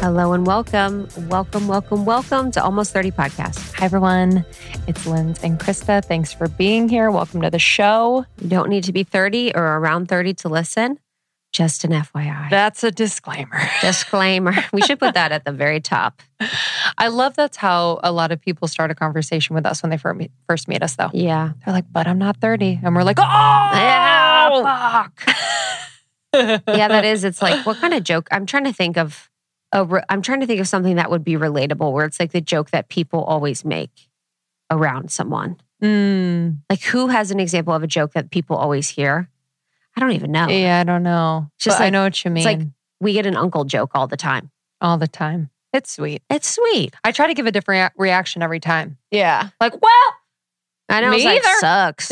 Hello and welcome. Welcome, welcome, welcome to Almost 30 Podcast. Hi, everyone. It's Linz and Krista. Thanks for being here. Welcome to the show. You don't need to be 30 or around 30 to listen. Just an FYI. That's a disclaimer. Disclaimer. we should put that at the very top. I love that's how a lot of people start a conversation with us when they first meet us, though. Yeah. They're like, but I'm not 30. And we're like, oh, yeah, fuck. yeah, that is. It's like, what kind of joke? I'm trying to think of a, I'm trying to think of something that would be relatable where it's like the joke that people always make around someone. Mm. Like who has an example of a joke that people always hear? I don't even know. Yeah, I don't know. Just like, I know what you mean. It's like we get an uncle joke all the time. All the time. It's sweet. It's sweet. I try to give a different reaction every time. Yeah. Like, well, I know. Me like, sucks.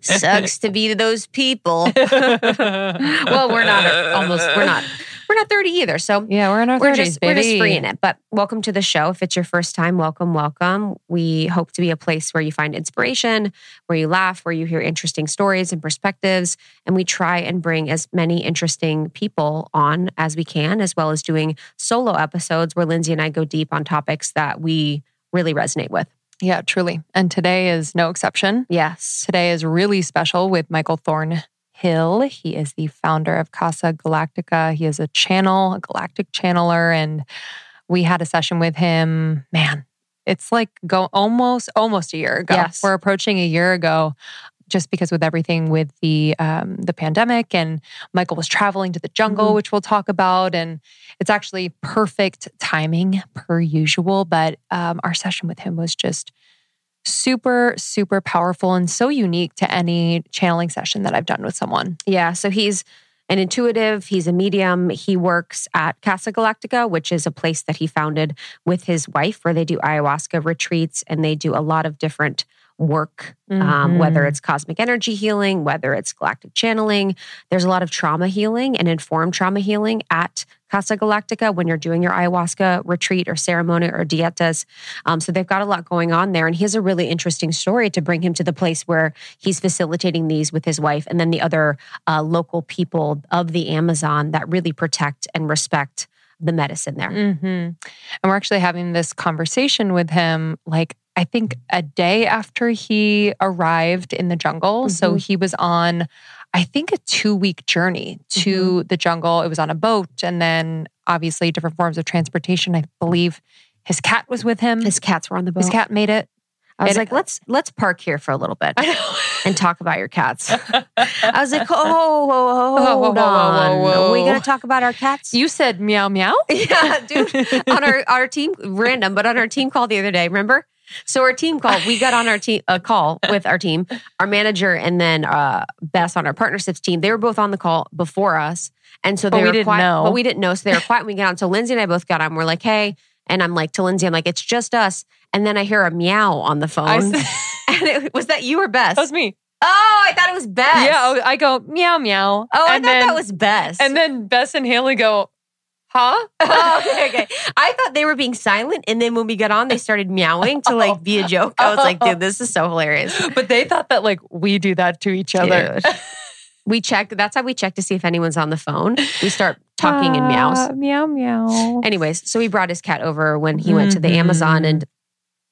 sucks to be those people. well, we're not almost. We're not we're not 30 either. So yeah, we're in our we're 30s, just, baby. We're just free in it. But welcome to the show. If it's your first time, welcome, welcome. We hope to be a place where you find inspiration, where you laugh, where you hear interesting stories and perspectives. And we try and bring as many interesting people on as we can, as well as doing solo episodes where Lindsey and I go deep on topics that we really resonate with. Yeah, truly. And today is no exception. Yes. Today is really special with Michael Thorn Hill. He is the founder of Casa Galactica. He is a channel, a galactic channeler. And we had a session with him. Man, it's like go almost almost a year ago. Yes. We're approaching a year ago just because with everything with the um, the pandemic and Michael was traveling to the jungle, mm-hmm. which we'll talk about, and it's actually perfect timing per usual. But um, our session with him was just super, super powerful and so unique to any channeling session that I've done with someone. Yeah. So he's an intuitive, he's a medium. He works at Casa Galactica, which is a place that he founded with his wife where they do ayahuasca retreats and they do a lot of different work, mm-hmm. um, whether mm-hmm. it's cosmic energy healing, whether it's galactic channeling. There's a lot of trauma healing and informed trauma healing at Casa Galactica when you're doing your ayahuasca retreat or ceremony or dietas. Um, so they've got a lot going on there. And he has a really interesting story to bring him to the place where he's facilitating these with his wife and then the other uh, local people of the Amazon that really protect and respect the medicine there. Mm-hmm. And we're actually having this conversation with him like I think a day after he arrived in the jungle. Mm-hmm. So he was on, I think, a two week journey to mm-hmm. the jungle. It was on a boat and then obviously different forms of transportation. I believe his cat was with him. His cats were on the boat. His cat made it. I was like, let's let's park here for a little bit and talk about your cats. I was like, oh, hold on. Are we gonna talk about our cats? You said meow meow. yeah, dude. on our our team, random, but on our team call the other day, remember? So our team call, we got on our team a call with our team, our manager, and then uh, Bess on our partnerships team. They were both on the call before us, and so they but were we didn't quiet, know. But we didn't know, so they were quiet. when we got on. So Lindsey and I both got on. We're like, hey, and I'm like to Lindsey, I'm like, it's just us. And then I hear a meow on the phone, said, and it was that you or Bess? That was me. Oh, I thought it was Bess. Yeah, oh, I go meow meow. Oh, I thought then, that was Bess. And then Bess and Haley go, huh? oh, okay, okay. I thought they were being silent, and then when we got on, they started meowing to like be a joke. I was like, dude, this is so hilarious. But they thought that like we do that to each other. we check. That's how we check to see if anyone's on the phone. We start talking uh, in meows. Ah, meow meow. Anyways, so he brought his cat over when he mm-hmm. went to the Amazon and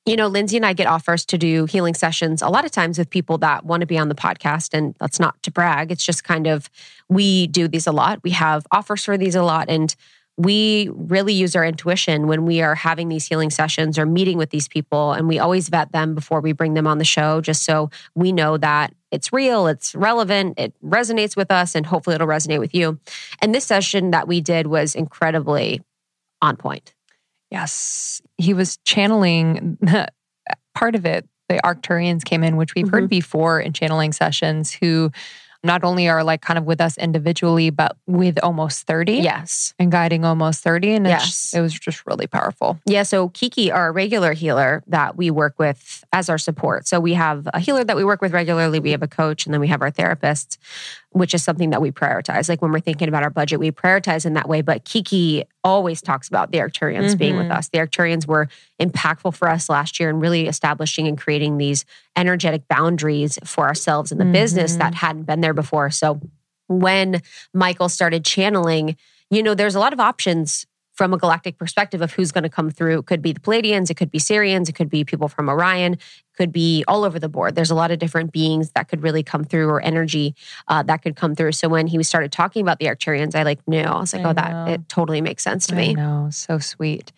you know, Lindsey and I get offers to do healing sessions a lot of times with people that want to be on the podcast. And that's not to brag. It's just kind of, we do these a lot. We have offers for these a lot. And we really use our intuition when we are having these healing sessions or meeting with these people. And we always vet them before we bring them on the show, just so we know that it's real, it's relevant, it resonates with us, and hopefully it'll resonate with you. And this session that we did was incredibly on point. Yes. He was channeling part of it. The Arcturians came in, which we've mm-hmm. heard before in channeling sessions, who not only are like kind of with us individually, but with almost 30. Yes. And guiding almost 30. And yes. it was just really powerful. Yeah. So Kiki, our regular healer that we work with as our support. So we have a healer that we work with regularly, we have a coach, and then we have our therapists which is something that we prioritize. Like when we're thinking about our budget, we prioritize in that way. But Kiki always talks about the Arcturians mm-hmm. being with mm-hmm. us. The Arcturians were impactful for us last year and really establishing and creating these energetic boundaries for ourselves in the mm-hmm. business that hadn't been there before. So when Michael started channeling, you know, there's a lot of options from a galactic perspective of who's going to come through. It could be the Pleiadians, it could be Sirians, it could be people from Orion, could be all over the board. There's a lot of different beings that could really come through or energy uh, that could come through. So when he started talking about the Arcturians, I like knew. I was like, I oh, that it totally makes sense to I me. know, so sweet.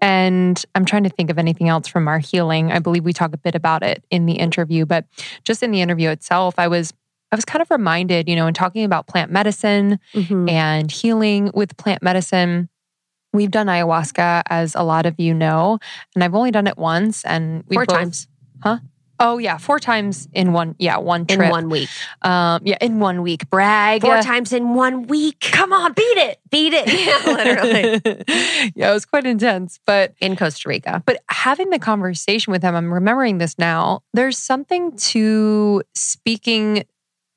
And I'm trying to think of anything else from our healing. I believe we talk a bit about it in the interview, but just in the interview itself, I was I was kind of reminded, you know, in talking about plant medicine Mhm. and healing with plant medicine. We've done ayahuasca, as a lot of you know, and I've only done it once. And we Four both- times Oh yeah, four times in one. Yeah, one trip in one week. Um, yeah, in one week. Brag. Four times in one week. Come on, beat it. Beat it. Yeah, literally. yeah, it was quite intense, but In Costa Rica. But having the conversation with him, I'm remembering this now. There's something to speaking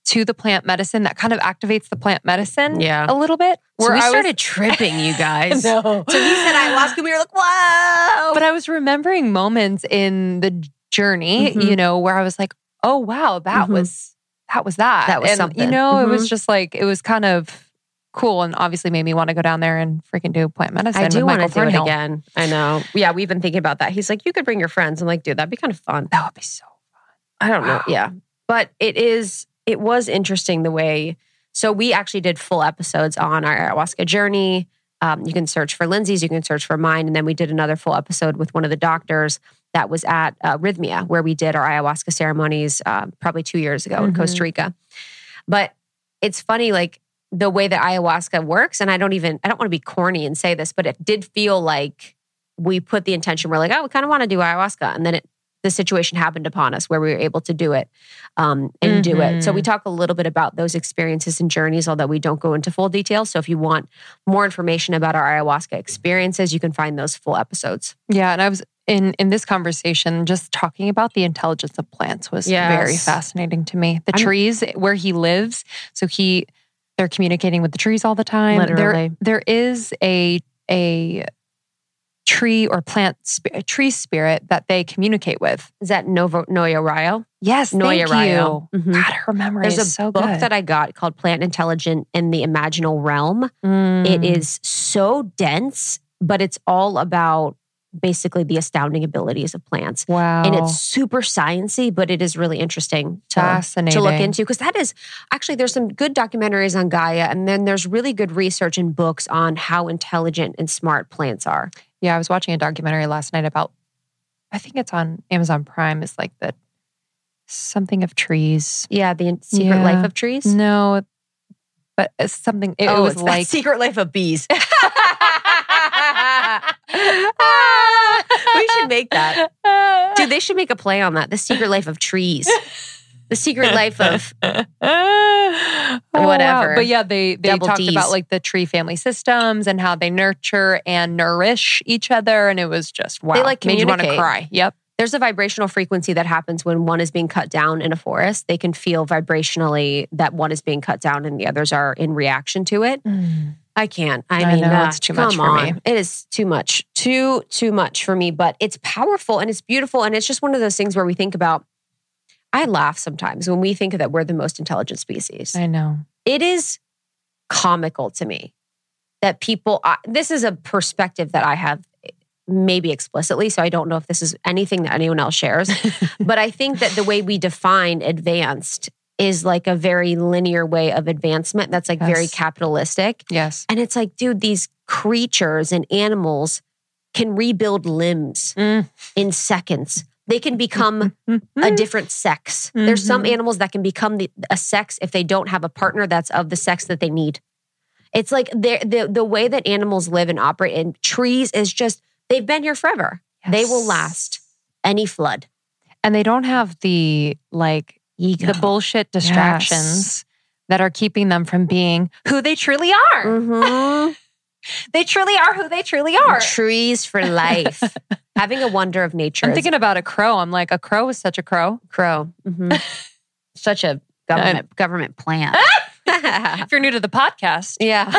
to the plant medicine that kind of activates the plant medicine Yeah. a little bit. So we I was- started tripping, you guys. No. So he said ayahuasca. We were like, whoa. But I was remembering moments in the journey, Mhm. you know, where I was like, oh wow, that Mhm. was that was that. That was and, something. You know, it Mhm. was just like it was kind of cool and obviously made me want to go down there and freaking do plant medicine. I do want to do it again. I know. Yeah, we've been thinking about that. He's like, you could bring your friends. I'm like, dude, that'd be kind of fun. That would be so fun. I don't know. Yeah. But it is, it was interesting the way. So we actually did full episodes on our ayahuasca journey. Um, you can search for Lindsey's, you can search for mine. And then we did another full episode with one of the doctors that was at uh, Rythmia, where we did our ayahuasca ceremonies uh, probably two years ago in Mhm. Costa Rica. But it's funny, like the way that ayahuasca works. And I don't even, I don't want to be corny and say this, but it did feel like we put the intention, we're like, oh, we kind of want to do ayahuasca. And then it, the situation happened upon us where we were able to do it um, and do it. So we talk a little bit about those experiences and journeys, although we don't go into full detail. So if you want more information about our ayahuasca experiences, you can find those full episodes. Yeah, and I was in in this conversation just talking about the intelligence of plants was very fascinating to me. The I'm- trees where he lives, so he they're communicating with the trees all the time. Literally. There there is a a tree or plant tree spirit that they communicate with. Is that Novo Noya Rao? Yes, Noya you. Mhm. God, her memory There's a so book good. that I got called Plant Intelligence and the Imaginal Realm. Mm. It is so dense, but it's all about basically the astounding abilities of plants. wow, And it's super sciency, but it is really interesting to, to look into because that is actually there's some good documentaries on Gaia, and then there's really good research and books on how intelligent and smart plants are. Yeah, I was watching a documentary last night about, I think it's on Amazon Prime. It's like the something of trees. Yeah, the secret Yeah. life of trees. No, but it's something. It, oh, was it's the like secret life of bees. we should make that. Dude, they should make a play on that. The secret life of trees. The secret life of Oh, wow. Whatever. But yeah, they they Double talked Ds. about like the tree family systems and how they nurture and nourish each other, and it was just wow. They like, made you want to cry. Yep. there's a vibrational frequency that happens when one is being cut down in a forest. They can feel vibrationally that one is being cut down and the others are in reaction to it. I can't. I, I mean, know, uh, it's too much for on. me. It is too much, too too much for me. But it's powerful and it's beautiful, and it's just one of those things where we think about. I laugh sometimes when we think that we're the most intelligent species. I know. It is comical to me that people. I, this is a perspective that I have, maybe explicitly. So I don't know if this is anything that anyone else shares. but I think that the way we define advanced is like a very linear way of advancement. That's like very capitalistic. Yes. And it's like, dude, these creatures and animals can rebuild limbs Mm. in seconds. They can become a different sex. There's some Mhm. animals that can become the, a sex if they don't have a partner that's of the sex that they need. It's like the the way that animals live and operate in trees is just they've been here forever. They will last any flood. and they don't have the like Ego. the bullshit distractions that are keeping them from being who they truly are. Mhm. They truly are who they truly are. Trees for life. Having a wonder of nature. I'm thinking about a crow. I'm like, a crow is such a crow. crow. Mhm. Such a government government plant. if you're new to the podcast. Yeah.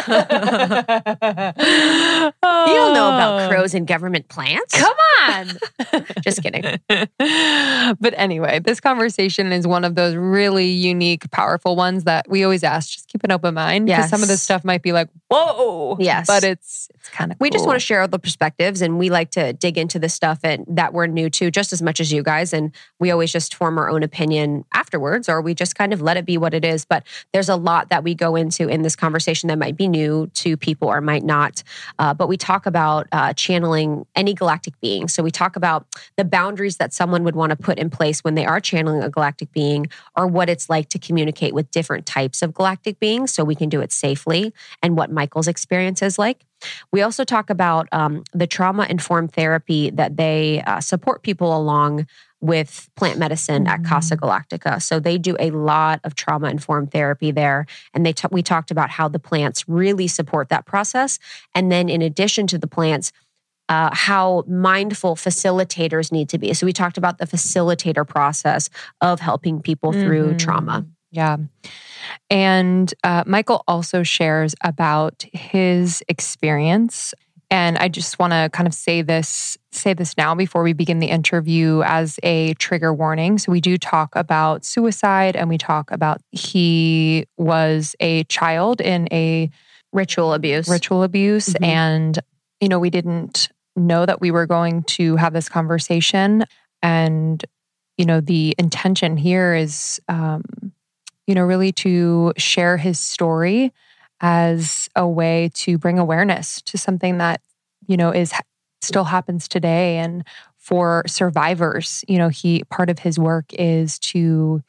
you don't know about oh. crows and government plants. Come on. Just kidding. but anyway, this conversation is one of those really unique, powerful ones that we always ask. Just keep an open mind. Because some of this stuff might be like, whoa. Yes. But it's it's kind of We just want to share all the perspectives and we like to dig into the stuff and that we're new to just as much as you guys. And we always just form our own opinion afterwards or we just kind of let it be what it is. But there's a lot that we go into in this conversation that might be new to people or might not. Uh, but we talk about uh, channeling any galactic being. So we talk about the boundaries that someone would want to put in place when they are channeling a galactic being or what it's like to communicate with different types of galactic beings so we can do it safely and what Michael's experience is like. We also talk about um, the trauma informed therapy that they uh, support people along with plant medicine at Mhm. Casa Galactica. So they do a lot of trauma informed therapy there, and they ta- we talked about how the plants really support that process. And then in addition to the plants, uh, how mindful facilitators need to be. So we talked about the facilitator process of helping people through Mhm. trauma. Yeah. And uh, Michael also shares about his experience. And I just want to kind of say this say this now before we begin the interview as a trigger warning. So we do talk about suicide and we talk about he was a child in a Ritual abuse. ritual abuse Mhm. and you know we didn't know that we were going to have this conversation and you know the intention here is um you know really to share his story as a way to bring awareness to something that you know is still happens today and for survivors you know he part of his work is to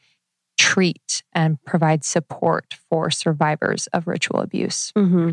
treat and provide support for survivors of ritual abuse hmm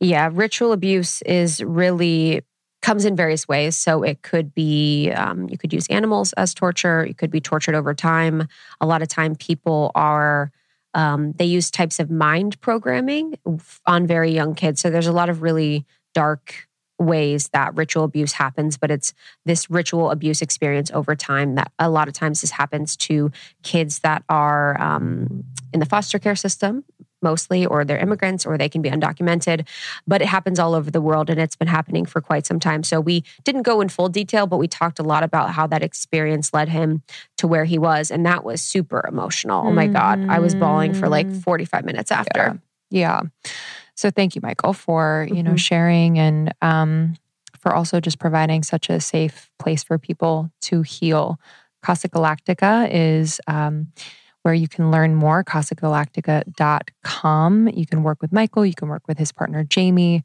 Yeah, ritual abuse is really comes in various ways. So it could be um, you could use animals as torture. You could be tortured over time. A lot of time, people are um, they use types of mind programming on very young kids. So there's a lot of really dark ways that ritual abuse happens but it's this ritual abuse experience over time that a lot of times this happens to kids that are um, in the foster care system mostly, or they're immigrants, or they can be undocumented. But it happens all over the world and it's been happening for quite some time. So we didn't go in full detail, but we talked a lot about how that experience led him to where he was. And that was super emotional. Oh my God. I was bawling for like Mm. 45 minutes after. Yeah. So thank you, Michael, for you know Mhm. sharing and um, for also just providing such a safe place for people to heal. Casa Galactica is um, where you can learn more. CasaGalactica.com. You can work with Michael. You can work with his partner Jamie.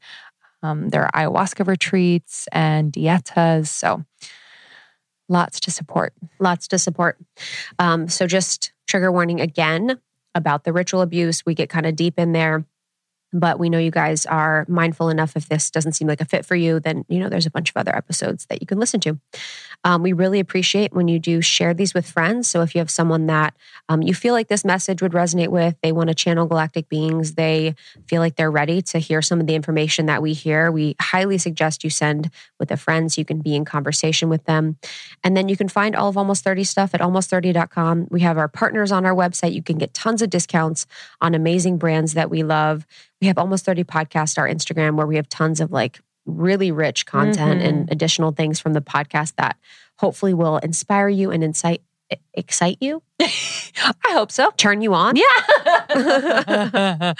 Um, there are ayahuasca retreats and dietas. So lots to support. lots to support. Um, so just trigger warning again about the ritual abuse. We get kind of deep in there. But we know you guys are mindful enough. If this doesn't seem like a fit for you, then you know there's a bunch of other episodes that you can listen to. Um, we really appreciate when you do share these with friends. So if you have someone that um, you feel like this message would resonate with, they want to channel galactic beings, they feel like they're ready to hear some of the information that we hear, we highly suggest you send with a friend so you can be in conversation with them. And then you can find all of Almost 30 stuff at almost30.com. We have our partners on our website. You can get tons of discounts on amazing brands that we love. We have Almost 30 Podcast, our Instagram, where we have tons of like really rich content and mm-hmm. additional things from the podcast that hopefully will inspire you and incite excite you, I hope so. turn you on. Yeah.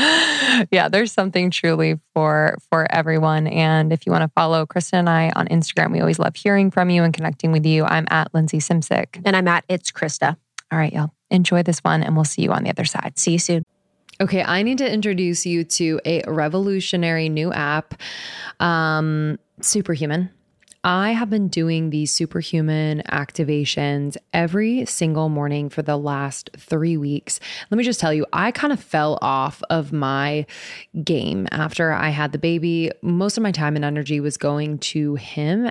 yeah, there's something truly for for everyone. And if you want to follow Kristen and I on Instagram, we always love hearing from you and connecting with you. I'm at Lindsey Simcik. And I'm at It's Krista. All right, y'all. Enjoy this one and we'll see you on the other side. See you soon. Okay, I need to introduce you to a revolutionary new app, um, Superhuman. I have been doing these superhuman activations every single morning for the last three weeks. Let me just tell you, I kind of fell off of my game after I had the baby. Most of my time and energy was going to him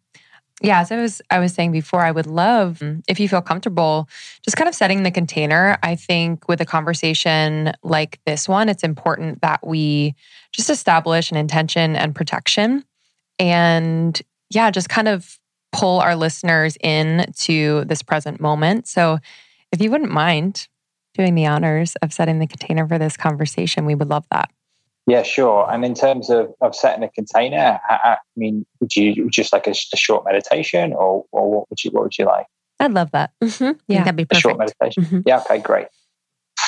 Yeah, as I was I was saying before, I would love mm, if you feel comfortable just kind of setting the container. I think with a conversation like this one, it's important that we just establish an intention and protection. And yeah, just kind of pull our listeners in to this present moment. So if you wouldn't mind doing the honors of setting the container for this conversation, we would love that. Yeah, sure. And in terms of, of setting a container, I, I mean, would you just like a, a, short meditation, or or what would you what would you like? I'd love that. Mm-hmm. Yeah, that'd be perfect. A short meditation. Mm-hmm. Yeah. Okay. Great.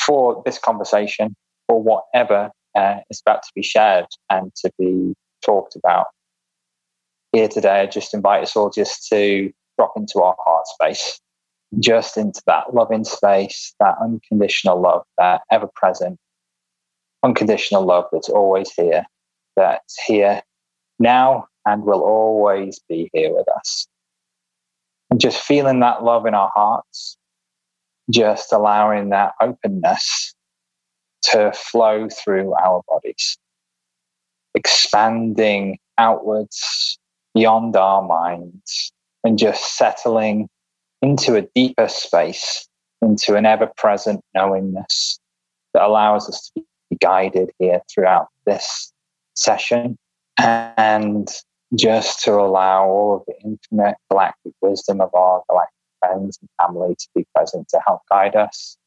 For this conversation, or whatever uh, is about to be shared and to be talked about here today, I just invite us all just to drop into our heart space, just into that loving space, that unconditional love, that ever present unconditional love that's always here, that's here now and will always be here with us. And just feeling that love in our hearts, just allowing that openness to flow through our bodies, expanding outwards beyond our minds and just settling into a deeper space, into an ever present knowingness that allows us to be guided here throughout this session and just to allow all of the infinite galactic wisdom of our galactic friends and family to be present to help guide us.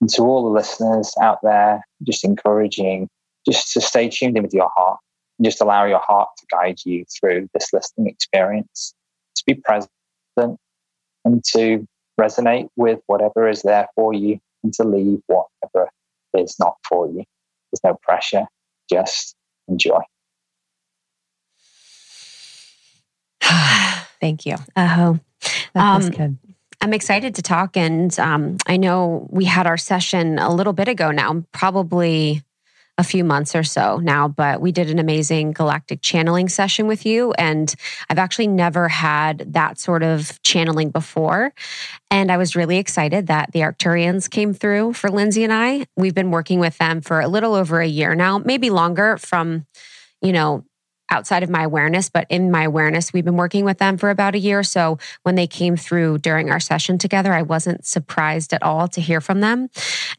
And to all the listeners out there, just encouraging just to stay tuned in with your heart and just allow your heart to guide you through this listening experience, to be present and to resonate with whatever is there for you and to leave whatever is not for you. There's no pressure, just enjoy. Thank you. Oh, that was um, good. I'm excited to talk. And um, I know we had our session a little bit ago now, probably a few months or so now, but we did an amazing galactic channeling session with you. And I've actually never had that sort of channeling before. And I was really excited that the Arcturians came through for Lindsey and I. We've been working with them for a little over a year now, maybe longer from, you know, outside of my awareness, but in my awareness, we've been working with them for about a year. So when they came through during our session together, I wasn't surprised at all to hear from them.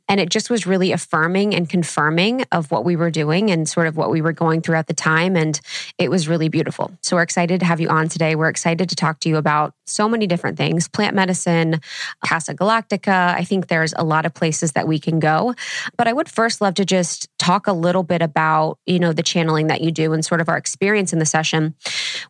And it just was really affirming and confirming of what we were doing and sort of what we were going through at the time. And it was really beautiful. So we're excited to have you on today. We're excited to talk to you about so many different things plant medicine, Casa Galactica. I think there's a lot of places that we can go. But I would first love to just talk a little bit about, you know, the channeling that you do and sort of our experience in the session.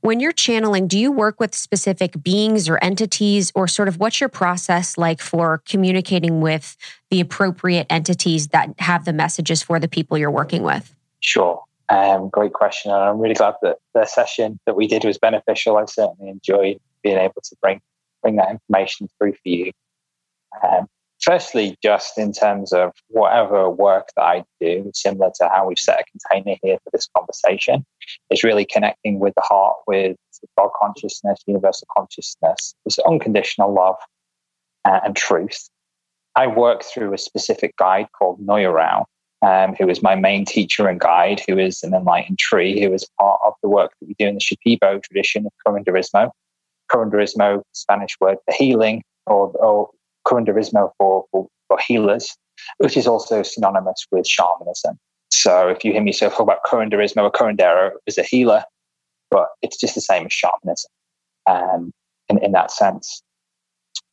When you're channeling, do you work with specific beings or entities, or sort of what's your process like for communicating with the appropriate entities that have the messages for the people you're working with? Sure. Um, great question. And I'm really glad that the session that we did was beneficial. I certainly enjoyed being able to bring bring that information through for you. Um, Firstly, just in terms of whatever work that I do, similar to how we've set a container here for this conversation, is really connecting with the heart, with God consciousness, universal consciousness, this unconditional love uh, and truth. I work through a specific guide called Noya Rao, um, who is my main teacher and guide, who is an enlightened tree, who is part of the work that we do in the Shipibo tradition of Curanderismo. Curanderismo, Spanish word for healing, or, or curanderismo for, for, for healers, which is also synonymous with shamanism. So if you hear me say talk about curanderismo, a curandero is a healer, but it's just the same as shamanism um, in, in that sense.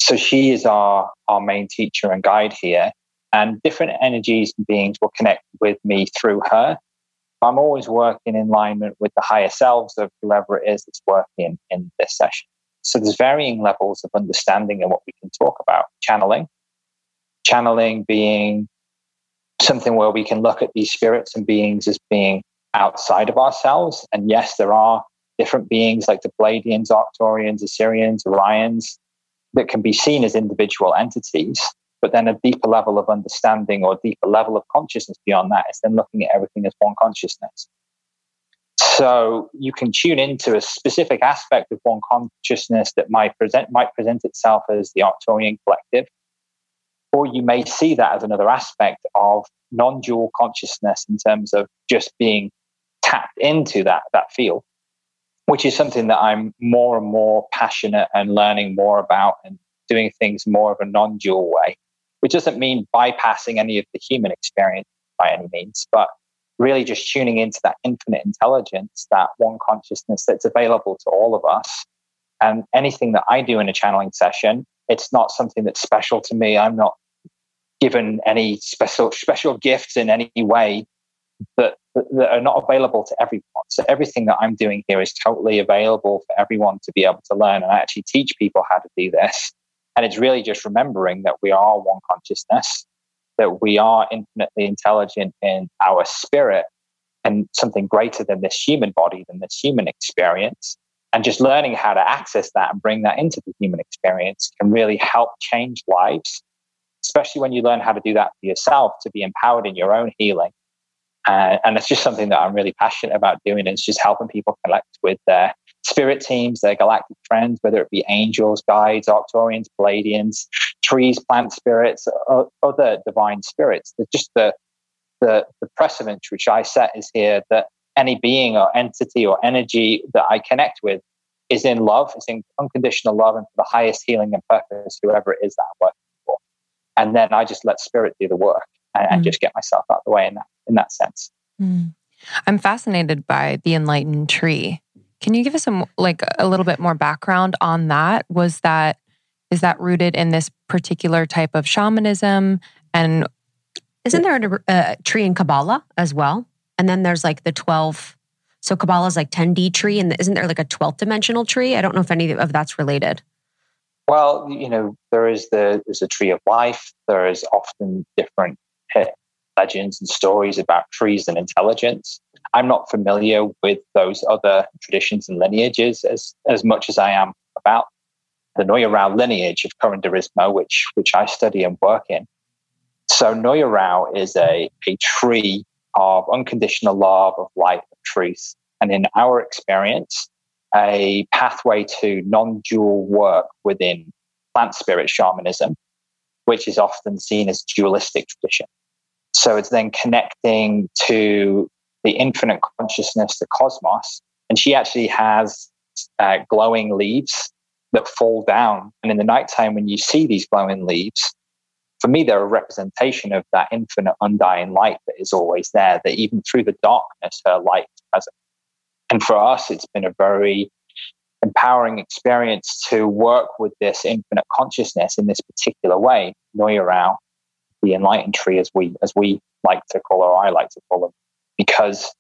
So she is our, our main teacher and guide here. And different energies and beings will connect with me through her. I'm always working in alignment with the higher selves of whoever it is that's working in this session. So there's varying levels of understanding and what we can talk about. Channeling, channeling being something where we can look at these spirits and beings as being outside of ourselves. And yes, there are different beings like the Pleiadians, Arcturians, Assyrians, Orions that can be seen as individual entities. But then a deeper level of understanding or deeper level of consciousness beyond that is then looking at everything as one consciousness. So you can tune into a specific aspect of one consciousness that might present might present itself as the Arcturian collective, or you may see that as another aspect of non-dual consciousness in terms of just being tapped into that that field, which is something that I'm more and more passionate and learning more about and doing things more of a non-dual way, which doesn't mean bypassing any of the human experience by any means, but really just tuning into that infinite intelligence, that one consciousness that's available to all of us. And anything that I do in a channeling session, it's not something that's special to me. I'm not given any special special gifts in any way, that, that are not available to everyone. So everything that I'm doing here is totally available for everyone to be able to learn. And I actually teach people how to do this. And it's really just remembering that we are one consciousness, that we are infinitely intelligent in our spirit and something greater than this human body, than this human experience. And just learning how to access that and bring that into the human experience can really help change lives, especially when you learn how to do that for yourself, to be empowered in your own healing uh, and it's just something that I'm really passionate about doing. It's just helping people connect with their spirit teams, their galactic friends, whether it be angels, guides, Arcturians, Pleiadians, trees, plant spirits, or other divine spirits. They're just the, the, the precedent which I set is here that any being or entity or energy that I connect with is in love, is in unconditional love and for the highest healing and purpose, whoever it is that I'm working for. And then I just let spirit do the work and, and mm. just get myself out of the way in that in that sense. Mm. I'm fascinated by the enlightened tree. Can you give us some like a little bit more background on that? Was that is that rooted in this particular type of shamanism and isn't there a, a uh, tree in Kabbalah as well? And then there's like the 12 so Kabbalah is like 10D tree and isn't there like a 12th dimensional tree? I don't know if any of that's related. Well, you know, there is the there's a tree of life. There is often different eh, legends and stories about trees and intelligence. I'm not familiar with those other traditions and lineages as, as much as I am about the Rao lineage of Curanderismo, which, which I study and work in. So Rao is a, a tree of unconditional love, of light, of truth. And in our experience, a pathway to non-dual work within plant spirit shamanism, which is often seen as dualistic tradition. So it's then connecting to the infinite consciousness, the cosmos. And she actually has uh, glowing leaves that fall down. And in the nighttime, when you see these glowing leaves, for me, they're a representation of that infinite undying light that is always there, that even through the darkness, her light is present. And for us, it's been a very empowering experience to work with this infinite consciousness in this particular way. Noya Rao the enlightened tree, as we as we like to call her, I like to call her, because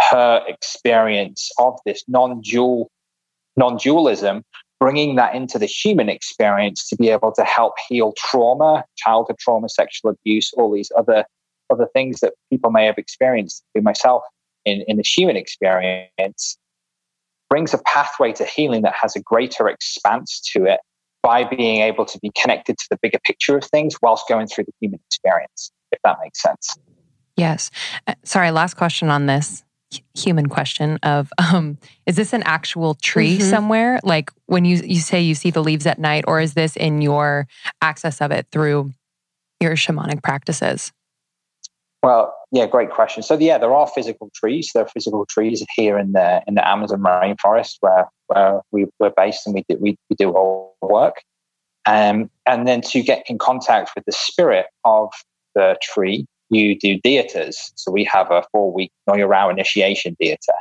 her experience of this non-dual non-dualism, bringing that into the human experience to be able to help heal trauma, childhood trauma, sexual abuse, all these other other things that people may have experienced through myself in, in the human experience brings a pathway to healing that has a greater expanse to it by being able to be connected to the bigger picture of things whilst going through the human experience, if that makes sense. Yes. Uh, sorry, last question on this human question of um, is this an actual tree mm-hmm. somewhere like when you you say you see the leaves at night or is this in your access of it through your shamanic practices well yeah great question so yeah there are physical trees there are physical trees here in the in the amazon rainforest where where we, we're based and we do, we, we do our work. Um, and then to get in contact with the spirit of the tree, you do dietas. So we have a four week Noya Rao initiation dieta.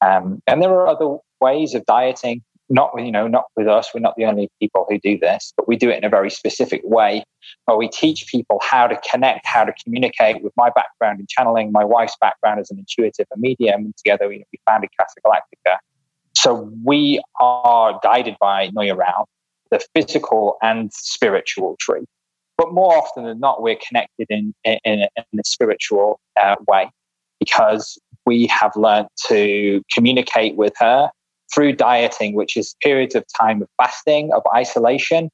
Um, and there are other ways of dieting, not, you know, not with us. We're not the only people who do this, but we do it in a very specific way where we teach people how to connect, how to communicate with my background in channeling, my wife's background as an intuitive medium. And together we, we founded Casa Galactica so we are guided by Noya Rao, the physical and spiritual tree. But more often than not, we're connected in, in, in a spiritual uh, way because we have learned to communicate with her through dieting, which is periods of time of fasting, of isolation,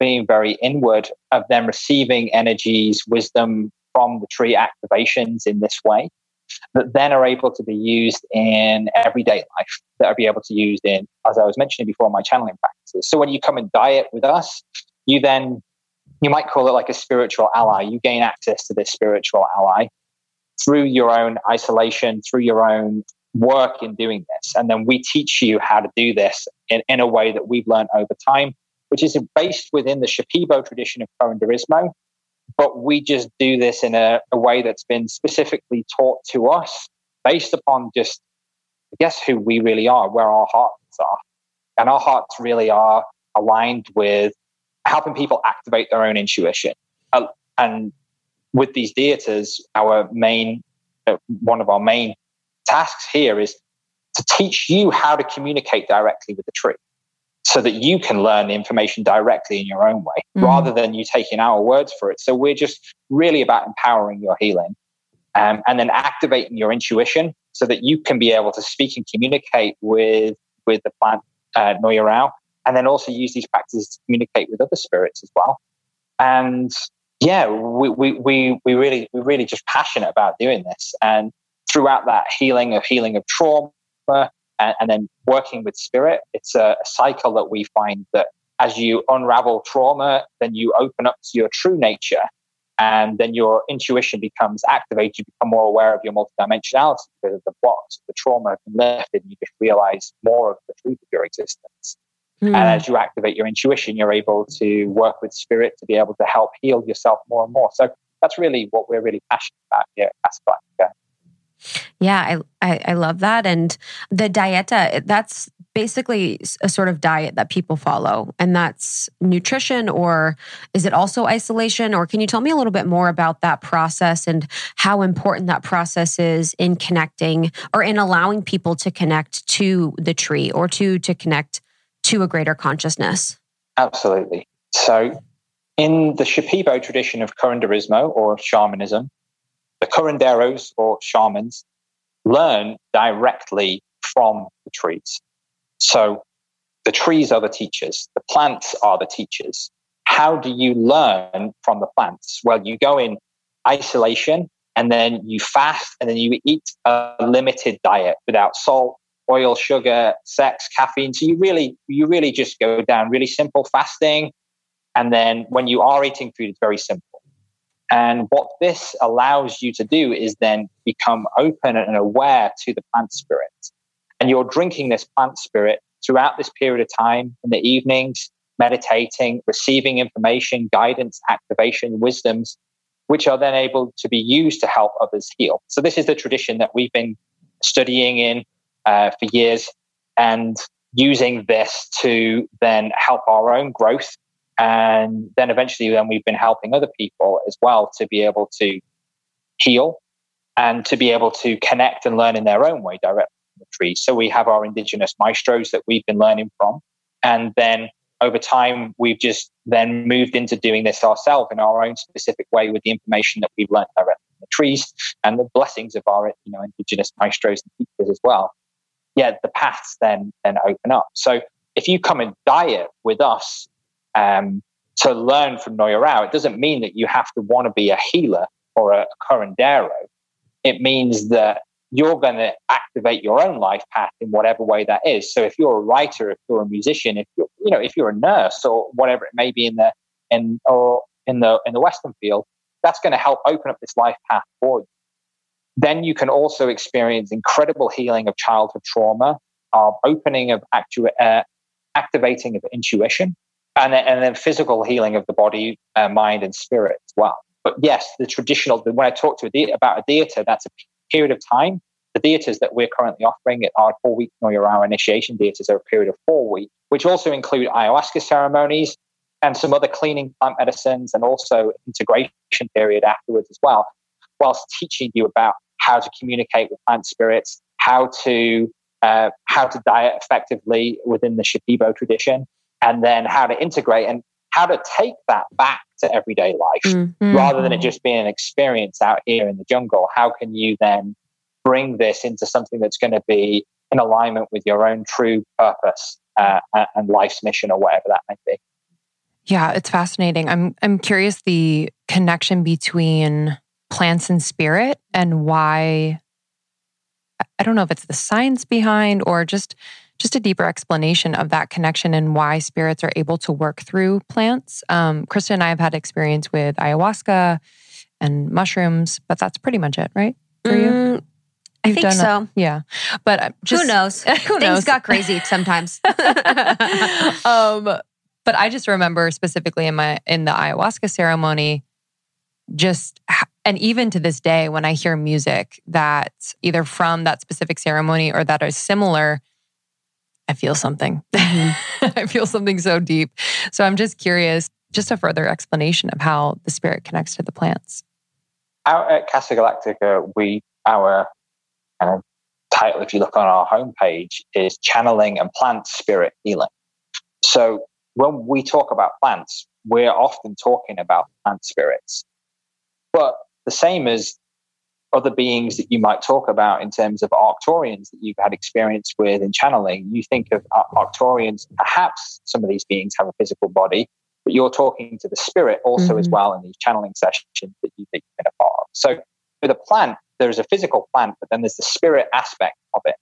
being very inward, of them receiving energies, wisdom from the tree activations in this way that then are able to be used in everyday life, that are be able to use in, as I was mentioning before, my channeling practices. So when you come and diet with us, you then, you might call it like a spiritual ally. You gain access to this spiritual ally through your own isolation, through your own work in doing this. And then we teach you how to do this in, in a way that we've learned over time, which is based within the Shipibo tradition of Curanderismo, but we just do this in a, a way that's been specifically taught to us based upon just, I guess, who we really are, where our hearts are. And our hearts really are aligned with helping people activate their own intuition. Uh, and with these dietas, our main uh, one of our main tasks here is to teach you how to communicate directly with the tree so that you can learn the information directly in your own way mm. rather than you taking our words for it. So we're just really about empowering your healing um, and then activating your intuition so that you can be able to speak and communicate with, with the plant uh, Noya Rao and then also use these practices to communicate with other spirits as well. And yeah, we, we, we, we really, we're really just passionate about doing this. And throughout that healing of healing of trauma and, and then working with spirit, it's a, a cycle that we find that as you unravel trauma, then you open up to your true nature and then your intuition becomes activated. You become more aware of your multidimensionality because of the blocks, the trauma have been lifted, and you just realize more of the truth of your existence. Mm. And as you activate your intuition, you're able to work with spirit to be able to help heal yourself more and more. So that's really what we're really passionate about here at Casa Yeah, I, I, I love that. And the dieta, that's basically a sort of diet that people follow, and that's nutrition, or is it also isolation? Or can you tell me a little bit more about that process and how important that process is in connecting or in allowing people to connect to the tree or to to connect to a greater consciousness? Absolutely. So, in the Shipibo tradition of curanderismo or shamanism, the curanderos or shamans learn directly from the trees. So, the trees are the teachers, the plants are the teachers. How do you learn from the plants? Well, you go in isolation and then you fast and then you eat a limited diet without salt, oil, sugar, sex, caffeine. So you really, you really just go down really simple fasting. And then when you are eating food, it's very simple. And what this allows you to do is then become open and aware to the plant spirit. And you're drinking this plant spirit throughout this period of time in the evenings, meditating, receiving information, guidance, activation, wisdoms, which are then able to be used to help others heal. So this is the tradition that we've been studying in uh, for years and using this to then help our own growth. And then eventually, then we've been helping other people as well to be able to heal and to be able to connect and learn in their own way directly from the trees. So we have our indigenous maestros that we've been learning from. And then over time, we've just then moved into doing this ourselves in our own specific way with the information that we've learned directly from the trees and the blessings of our you know indigenous maestros and teachers as well yeah, the paths then then open up. So if you come and diet with us um, to learn from Noya Rao, it doesn't mean that you have to want to be a healer or a curandero. It means that you're going to activate your own life path in whatever way that is. So if you're a writer, if you're a musician, if you're you know if you're a nurse or whatever it may be in the in or in the in the Western field, that's going to help open up this life path for you. Then you can also experience incredible healing of childhood trauma, of opening of actu- uh, activating of intuition, and and then physical healing of the body, uh, mind, and spirit as well. But yes, the traditional, when I talk to a de- about a dieta, that's a period of time. The dietas that we're currently offering are four week Noya Rao initiation dietas are a period of four weeks, which also include ayahuasca ceremonies and some other cleaning plant medicines and also integration period afterwards as well whilst teaching you about how to communicate with plant spirits, how to uh, how to diet effectively within the Shipibo tradition, and then how to integrate and how to take that back to everyday life mm-hmm. rather than it just being an experience out here in the jungle. How can you then bring this into something that's going to be in alignment with your own true purpose uh, and life's mission or whatever that might be? Yeah, it's fascinating. I'm I'm curious the connection between plants and spirit and why I don't know if it's the science behind or just just a deeper explanation of that connection and why spirits are able to work through plants. Um, Krista and I have had experience with ayahuasca and mushrooms, but that's pretty much it, right? For you? Mm, I You've think so. A, yeah, but uh, just, who knows? who knows? Things got crazy sometimes. um, but I just remember specifically in my in the ayahuasca ceremony, just and even to this day, when I hear music that either from that specific ceremony or that are similar, I feel something. Mm-hmm. I feel something so deep. So I'm just curious, just a further explanation of how the spirit connects to the plants. Out at Casa Galactica, we our uh, title, if you look on our homepage, is channeling and plant spirit healing. So when we talk about plants, we're often talking about plant spirits. But the same as other beings that you might talk about in terms of Arcturians that you've had experience with in channeling, you think of Arcturians, perhaps some of these beings have a physical body, but you're talking to the spirit also mm-hmm. as well in these channeling sessions that, you, you've been a part of. So with a plant, there's a physical plant, but then there's the spirit aspect of it.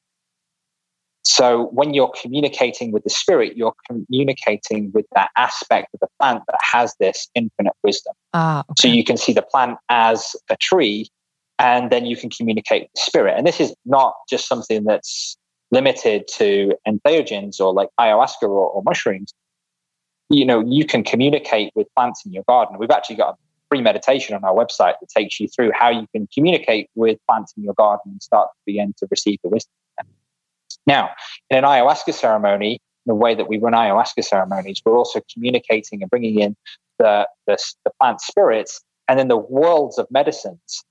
So when you're communicating with the spirit, you're communicating with that aspect of the plant that has this infinite wisdom. Ah, okay. So you can see the plant as a tree, and then you can communicate with the spirit. And this is not just something that's limited to entheogens or like ayahuasca or, or mushrooms. You know, you can communicate with plants in your garden. We've actually got a free meditation on our website that takes you through how you can communicate with plants in your garden and start to begin to receive the wisdom. Now, in an ayahuasca ceremony, the way that we run ayahuasca ceremonies, we're also communicating and bringing in the, the, the plant spirits and then the worlds of medicines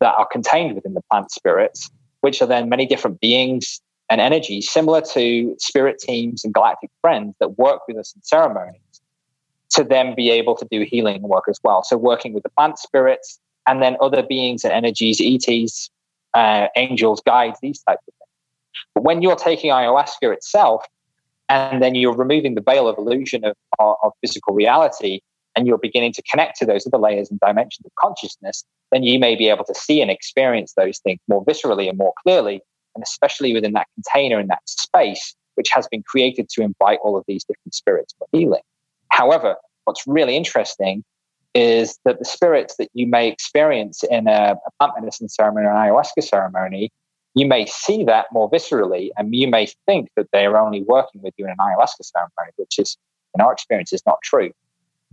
that are contained within the plant spirits, which are then many different beings and energies, similar to spirit teams and galactic friends that work with us in ceremonies, to then be able to do healing work as well. So, working with the plant spirits and then other beings and energies, ETs, uh, angels, guides, these types of things. But when you're taking ayahuasca itself, and then you're removing the veil of illusion of, of physical reality, and you're beginning to connect to those other layers and dimensions of consciousness, then you may be able to see and experience those things more viscerally and more clearly, and especially within that container in that space, which has been created to invite all of these different spirits for healing. However, what's really interesting is that the spirits that you may experience in a, a plant medicine ceremony or an ayahuasca ceremony, you may see that more viscerally, and you may think that they are only working with you in an ayahuasca ceremony, which is, in our experience, is not true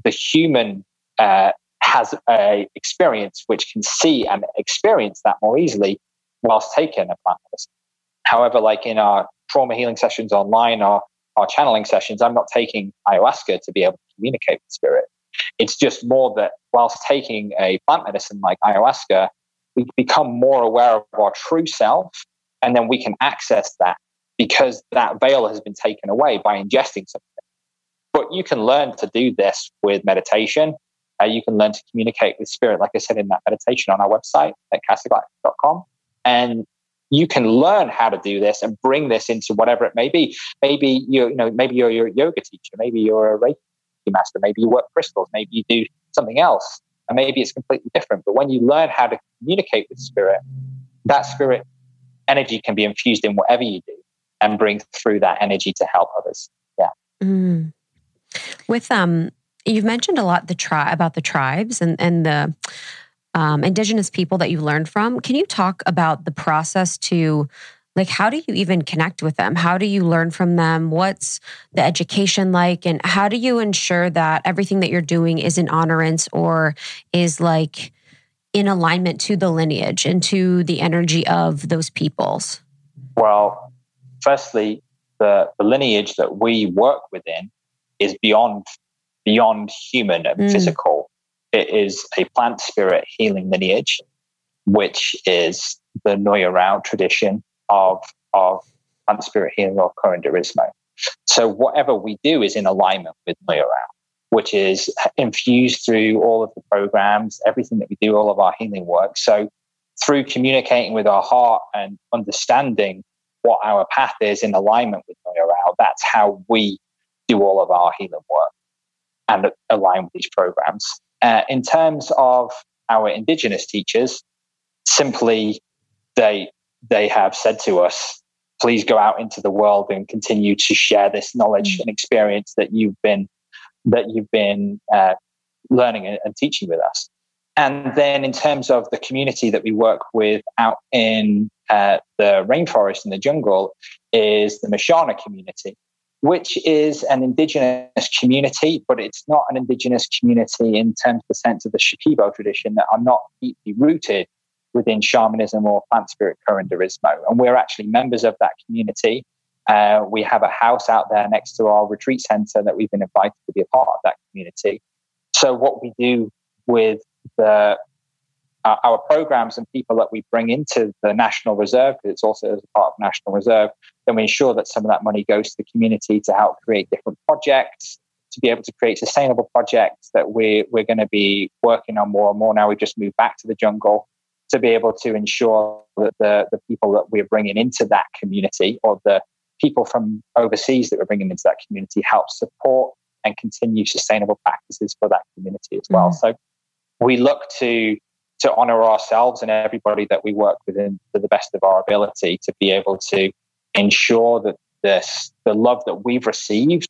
the human uh, has a experience which can see and experience that more easily whilst taking a plant medicine. However, like in our trauma healing sessions online or our channeling sessions, I'm not taking ayahuasca to be able to communicate with spirit. It's just more that whilst taking a plant medicine like ayahuasca, we become more aware of our true self, and then we can access that because that veil has been taken away by ingesting something. But you can learn to do this with meditation. Uh, you can learn to communicate with spirit, like I said in that meditation on our website at casagalactica.com. And you can learn how to do this and bring this into whatever it may be. Maybe you, you know, maybe you're, you're a yoga teacher, maybe you're a Reiki master, maybe you work crystals, maybe you do something else, and maybe it's completely different. But when you learn how to communicate with spirit, that spirit energy can be infused in whatever you do and bring through that energy to help others. Yeah. Mm. With um, you've mentioned a lot the tri- about the tribes and and the um, indigenous people that you learned from. Can you talk about the process to like how do you even connect with them? How do you learn from them? What's the education like, and how do you ensure that everything that you're doing is in honorance or is like in alignment to the lineage and to the energy of those peoples? Well, firstly, the, the lineage that we work within is beyond beyond human and mm. physical. It is a plant spirit healing lineage, which is the Noya Rao tradition of of plant spirit healing or curanderismo. So whatever we do is in alignment with Rao, which is infused through all of the programs, everything that we do, all of our healing work. So through communicating with our heart and understanding what our path is in alignment with Rao, that's how we do all of our healing work and align with these programs. Uh, in terms of our indigenous teachers, simply they they have said to us, please go out into the world and continue to share this knowledge mm-hmm. and experience that you've been that you've been uh, learning and, and teaching with us. And then, in terms of the community that we work with out in uh, the rainforest and the jungle, is the Mashana community which is an indigenous community, but it's not an indigenous community in terms of the sense of the Shipibo tradition that are not deeply rooted within shamanism or plant spirit curanderismo. And we're actually members of that community. Uh, we have a house out there next to our retreat center that we've been invited to be a part of that community. So what we do with the uh, our programs and people that we bring into the National Reserve, because it's also as a part of National Reserve, then we ensure that some of that money goes to the community to help create different projects, to be able to create sustainable projects that we, we're going to be working on more and more. Now we've just moved back to the jungle to be able to ensure that the, the people that we're bringing into that community or the people from overseas that we're bringing into that community help support and continue sustainable practices for that community as well. Mm. So we look to to honor ourselves and everybody that we work with in, to the best of our ability to be able to ensure that this the love that we've received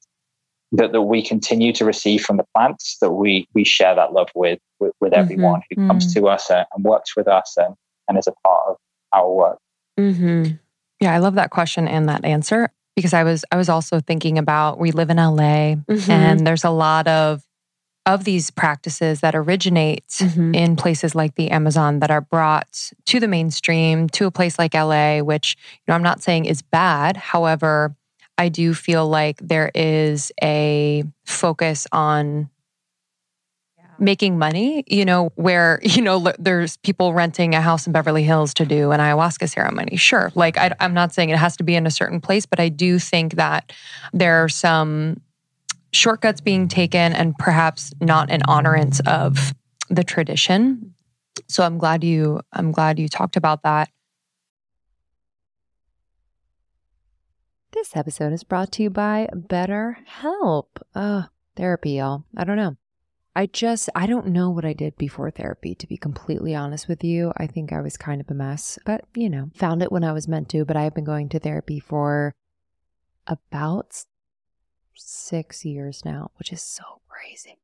that, that we continue to receive from the plants that we we share that love with with, with mm-hmm. everyone who mm-hmm. comes to us and, and, works with us and, and is a part of our work mm-hmm. yeah i love that question and that answer because i was i was also thinking about we live in la mm-hmm. and there's a lot of of these practices that originate mm-hmm. in places like the Amazon that are brought to the mainstream to a place like LA, which you know I'm not saying is bad. However, I do feel like there is a focus on making money, you know, where, you know, there's people renting a house in Beverly Hills to do an ayahuasca ceremony. Sure. Like, I, am not saying it has to be in a certain place, but I do think that there are some shortcuts being taken and perhaps not an honorance of the tradition. So I'm glad you, I'm glad you talked about that. This episode is brought to you by BetterHelp. Uh, therapy, y'all. I don't know. I just, I don't know what I did before therapy, to be completely honest with you. I think I was kind of a mess, but you know, found it when I was meant to. But I have been going to therapy for about six years now, which is so crazy.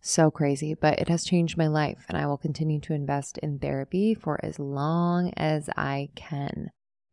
So crazy, but it has changed my life, and I will continue to invest in therapy for as long as I can.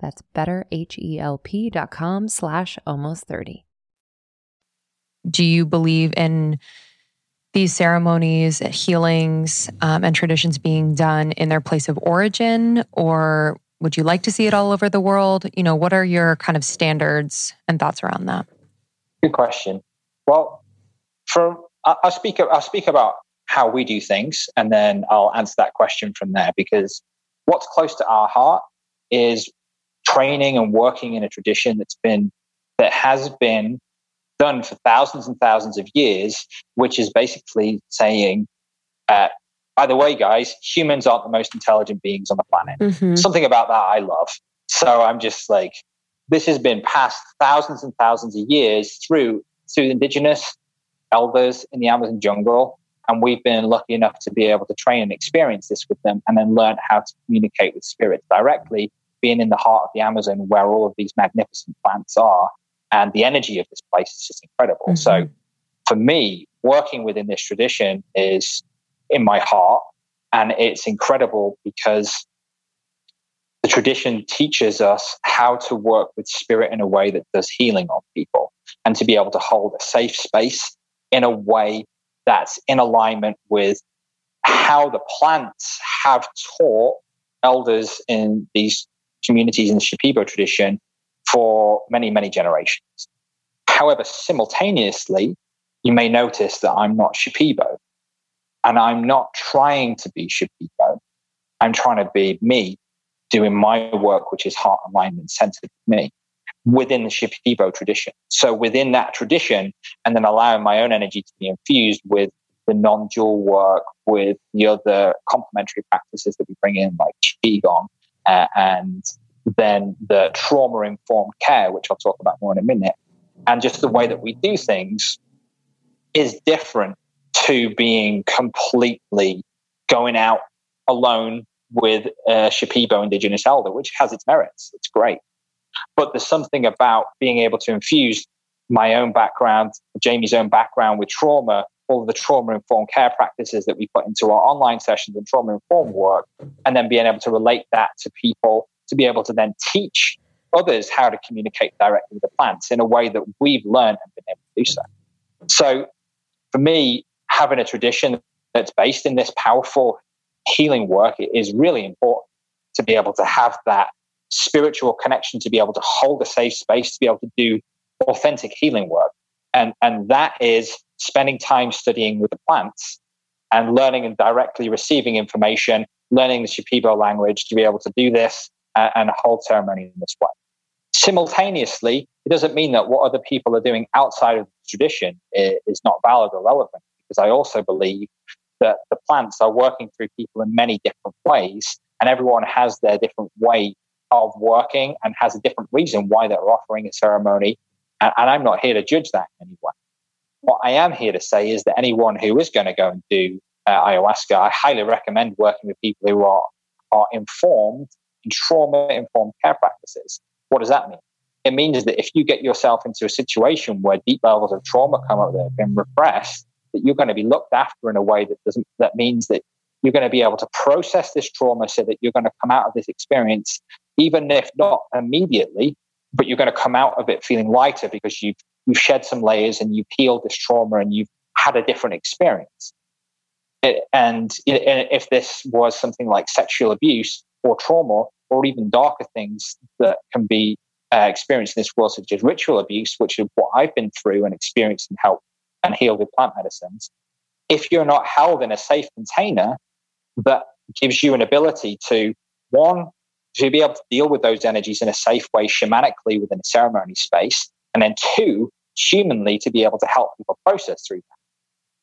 That's betterhelp.com slash almost 30. Do you believe in these ceremonies, healings, um, and traditions being done in their place of origin? Or would you like to see it all over the world? You know, what are your kind of standards and thoughts around that? Good question. Well, from I'll speak I'll speak about how we do things, and then I'll answer that question from there because what's close to our heart is training and working in a tradition that's been that has been done for thousands and thousands of years, which is basically saying, uh, by the way, guys, humans aren't the most intelligent beings on the planet. Mm-hmm. Something about that I love. So I'm just like, this has been passed thousands and thousands of years through through indigenous elders in the Amazon jungle. And we've been lucky enough to be able to train and experience this with them and then learn how to communicate with spirits directly being in the heart of the Amazon where all of these magnificent plants are. And the energy of this place is just incredible. Mm-hmm. So for me, working within this tradition is in my heart. And it's incredible because the tradition teaches us how to work with spirit in a way that does healing on people and to be able to hold a safe space in a way that's in alignment with how the plants have taught elders in these communities in the Shipibo tradition for many, many generations. However, simultaneously, you may notice that I'm not Shipibo. And I'm not trying to be Shipibo. I'm trying to be me, doing my work, which is heart alignment centered with me within the Shipibo tradition. So within that tradition, and then allowing my own energy to be infused with the non-dual work, with the other complementary practices that we bring in, like Qigong, uh, and then the trauma informed care, which I'll talk about more in a minute. And just the way that we do things is different to being completely going out alone with a Shipibo indigenous elder, which has its merits. It's great. But there's something about being able to infuse my own background, Jamie's own background with trauma, all of the trauma informed care practices that we put into our online sessions and trauma informed work, and then being able to relate that to people to be able to then teach others how to communicate directly with the plants in a way that we've learned and been able to do so. So for me, having a tradition that's based in this powerful healing work is really important to be able to have that spiritual connection, to be able to hold a safe space, to be able to do authentic healing work. And, and that is spending time studying with the plants and learning and directly receiving information, learning the Shipibo language to be able to do this and, and hold ceremony in this way. Simultaneously, it doesn't mean that what other people are doing outside of the tradition is not valid or relevant, because I also believe that the plants are working through people in many different ways, and everyone has their different way of working and has a different reason why they're offering a ceremony. And, and I'm not here to judge that in any way. What I am here to say is that anyone who is going to go and do uh, ayahuasca, I highly recommend working with people who are, are informed in trauma informed care practices. What does that mean? It means that if you get yourself into a situation where deep levels of trauma come up that have been repressed, that you're going to be looked after in a way that doesn't that means that you're going to be able to process this trauma so that you're going to come out of this experience even if not immediately but you're going to come out of it feeling lighter because you've you've shed some layers and you've healed this trauma and you've had a different experience it, and if this was something like sexual abuse or trauma or even darker things that can be uh, experienced in this world such as ritual abuse which is what i've been through and experienced and helped and healed with plant medicines. If you're not held in a safe container that gives you an ability to, one, to be able to deal with those energies in a safe way shamanically within a ceremony space, and then two, humanly to be able to help people process through that.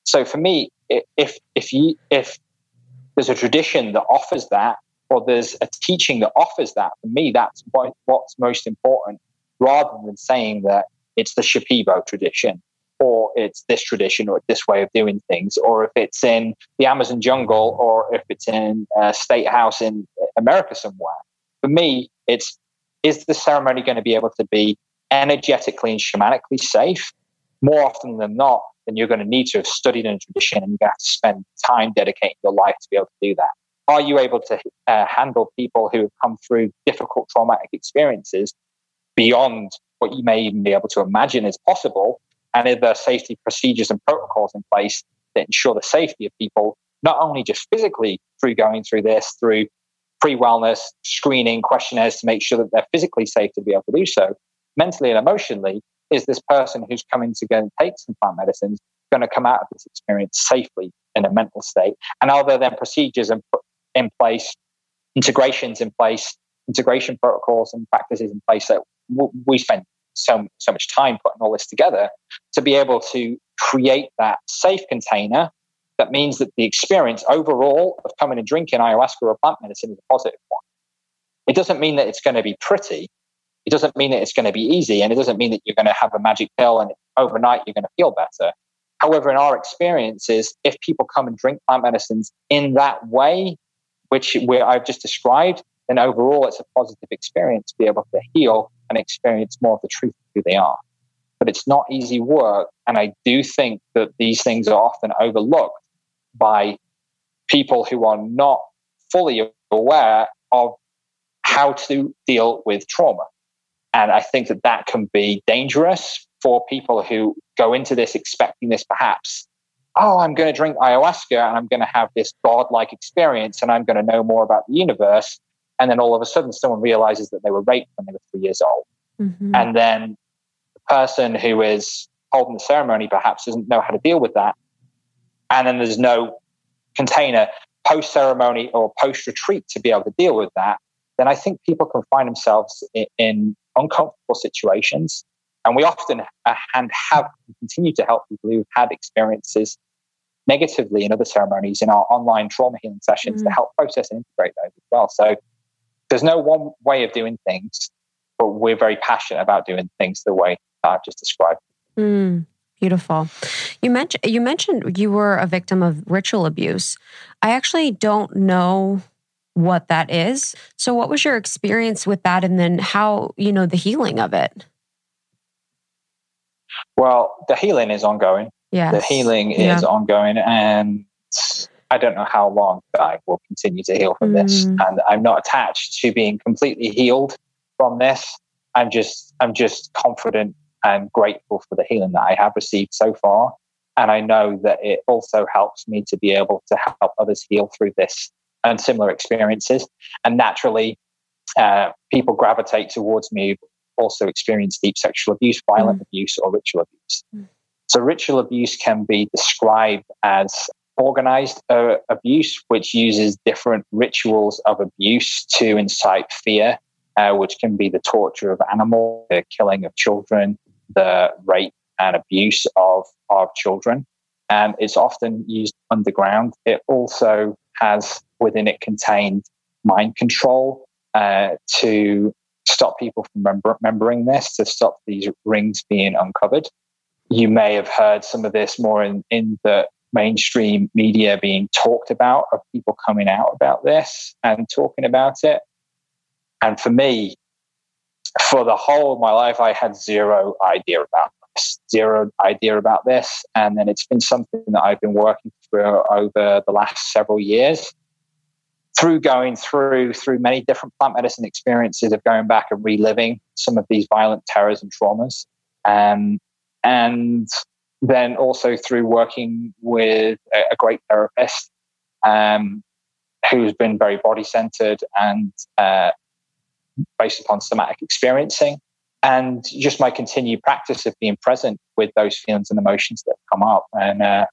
So for me, if if you if there's a tradition that offers that, or there's a teaching that offers that, for me, that's what, what's most important, rather than saying that it's the Shipibo tradition or it's this tradition or this way of doing things, or if it's in the Amazon jungle or if it's in a state house in America somewhere. For me, it's is the ceremony going to be able to be energetically and shamanically safe? More often than not, then you're going to need to have studied in a tradition and you have to spend time dedicating your life to be able to do that. Are you able to uh, handle people who have come through difficult traumatic experiences beyond what you may even be able to imagine is possible? and are there safety procedures and protocols in place that ensure the safety of people, not only just physically through going through this, through pre wellness screening questionnaires to make sure that they're physically safe to be able to do so, mentally and emotionally, is this person who's coming to go and take some plant medicines going to come out of this experience safely in a mental state? And are there then procedures in, in place, integrations in place, integration protocols and practices in place that we spend so so much time putting all this together to be able to create that safe container that means that the experience overall of coming and drinking ayahuasca or plant medicine is a positive one. It doesn't mean that it's going to be pretty. It doesn't mean that it's going to be easy. And it doesn't mean that you're going to have a magic pill and overnight you're going to feel better. However, in our experiences, if people come and drink plant medicines in that way, which I've just described, then overall it's a positive experience to be able to heal and experience more of the truth of who they are. But it's not easy work. And I do think that these things are often overlooked by people who are not fully aware of how to deal with trauma. And I think that that can be dangerous for people who go into this expecting this perhaps, oh, I'm going to drink ayahuasca and I'm going to have this godlike experience and I'm going to know more about the universe. And then all of a sudden someone realizes that they were raped when they were three years old. Mm-hmm. and then the person who is holding the ceremony perhaps doesn't know how to deal with that. And then there's no container post ceremony or post retreat to be able to deal with that. Then i think people can find themselves in, in uncomfortable situations and we often uh, and have continued to help people who've had experiences negatively in other ceremonies in our online trauma healing sessions mm. to help process and integrate those as well. So there's no one way of doing things, but we're very passionate about doing things the way I've just described. Mm, beautiful. You mentioned you mentioned you were a victim of ritual abuse. I actually don't know what that is. So what was your experience with that and then how, you know, the healing of it? Well, the healing is ongoing. Yeah. The healing Yeah. is ongoing and I don't know how long I will continue to heal from this. Mm. And I'm not attached to being completely healed from this. I'm just I'm just confident and grateful for the healing that I have received so far. And I know that it also helps me to be able to help others heal through this and similar experiences. And naturally, uh, people gravitate towards me who also experience deep sexual abuse, violent abuse, or ritual abuse. Mm. So, ritual abuse can be described as organized uh, abuse, which uses different rituals of abuse to incite fear, uh, which can be the torture of animals, the killing of children, the rape and abuse of, of children. And it's often used underground. It also has within it contained mind control uh, to stop people from remember- remembering this, to stop these rings being uncovered. You may have heard some of this more in, in the mainstream media being talked about, of people coming out about this and talking about it. And for me, for the whole of my life, I had zero idea about this, zero idea about this. And then it's been something that I've been working over the last several years through going through through many different plant medicine experiences of going back and reliving some of these violent terrors and traumas. Um, and then also through working with a, a great therapist um, who's been very body centered and uh, based upon somatic experiencing and just my continued practice of being present with those feelings and emotions that come up. And uh,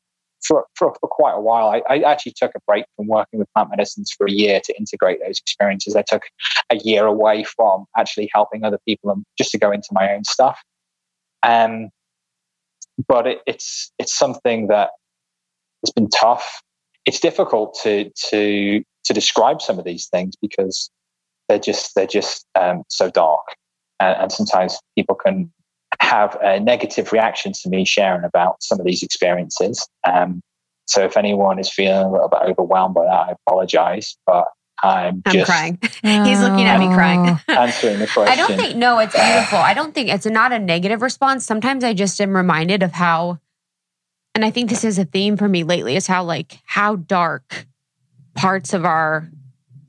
for, for, for quite a while, I, I actually took a break from working with plant medicines for a year to integrate those experiences. I took a year away from actually helping other people and just to go into my own stuff. Um, but it, it's it's something that has been tough. It's difficult to to to describe some of these things because they're just they're just um, so dark, and, and sometimes people can have a negative reaction to me sharing about some of these experiences. Um, so if anyone is feeling a little bit overwhelmed by that, I apologize, but I'm, I'm just crying. He's looking at me crying. answering the question. I don't think no, it's beautiful. I don't think it's not a negative response. Sometimes I just am reminded of how and I think this is a theme for me lately is how like how dark parts of our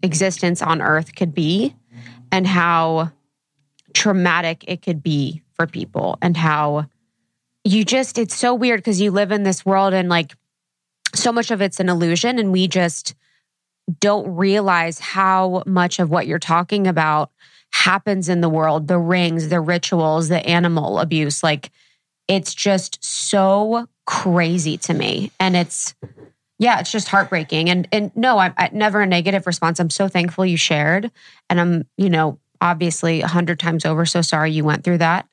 existence on earth could be and how traumatic it could be for people and how you just it's so weird because you live in this world and like so much of it's an illusion and we just don't realize how much of what you're talking about happens in the world the rings the rituals the animal abuse. Like it's just so crazy to me and it's yeah it's just heartbreaking. And and no i'm I, never a negative response. I'm so thankful you shared and i'm you know obviously a hundred times over so sorry you went through that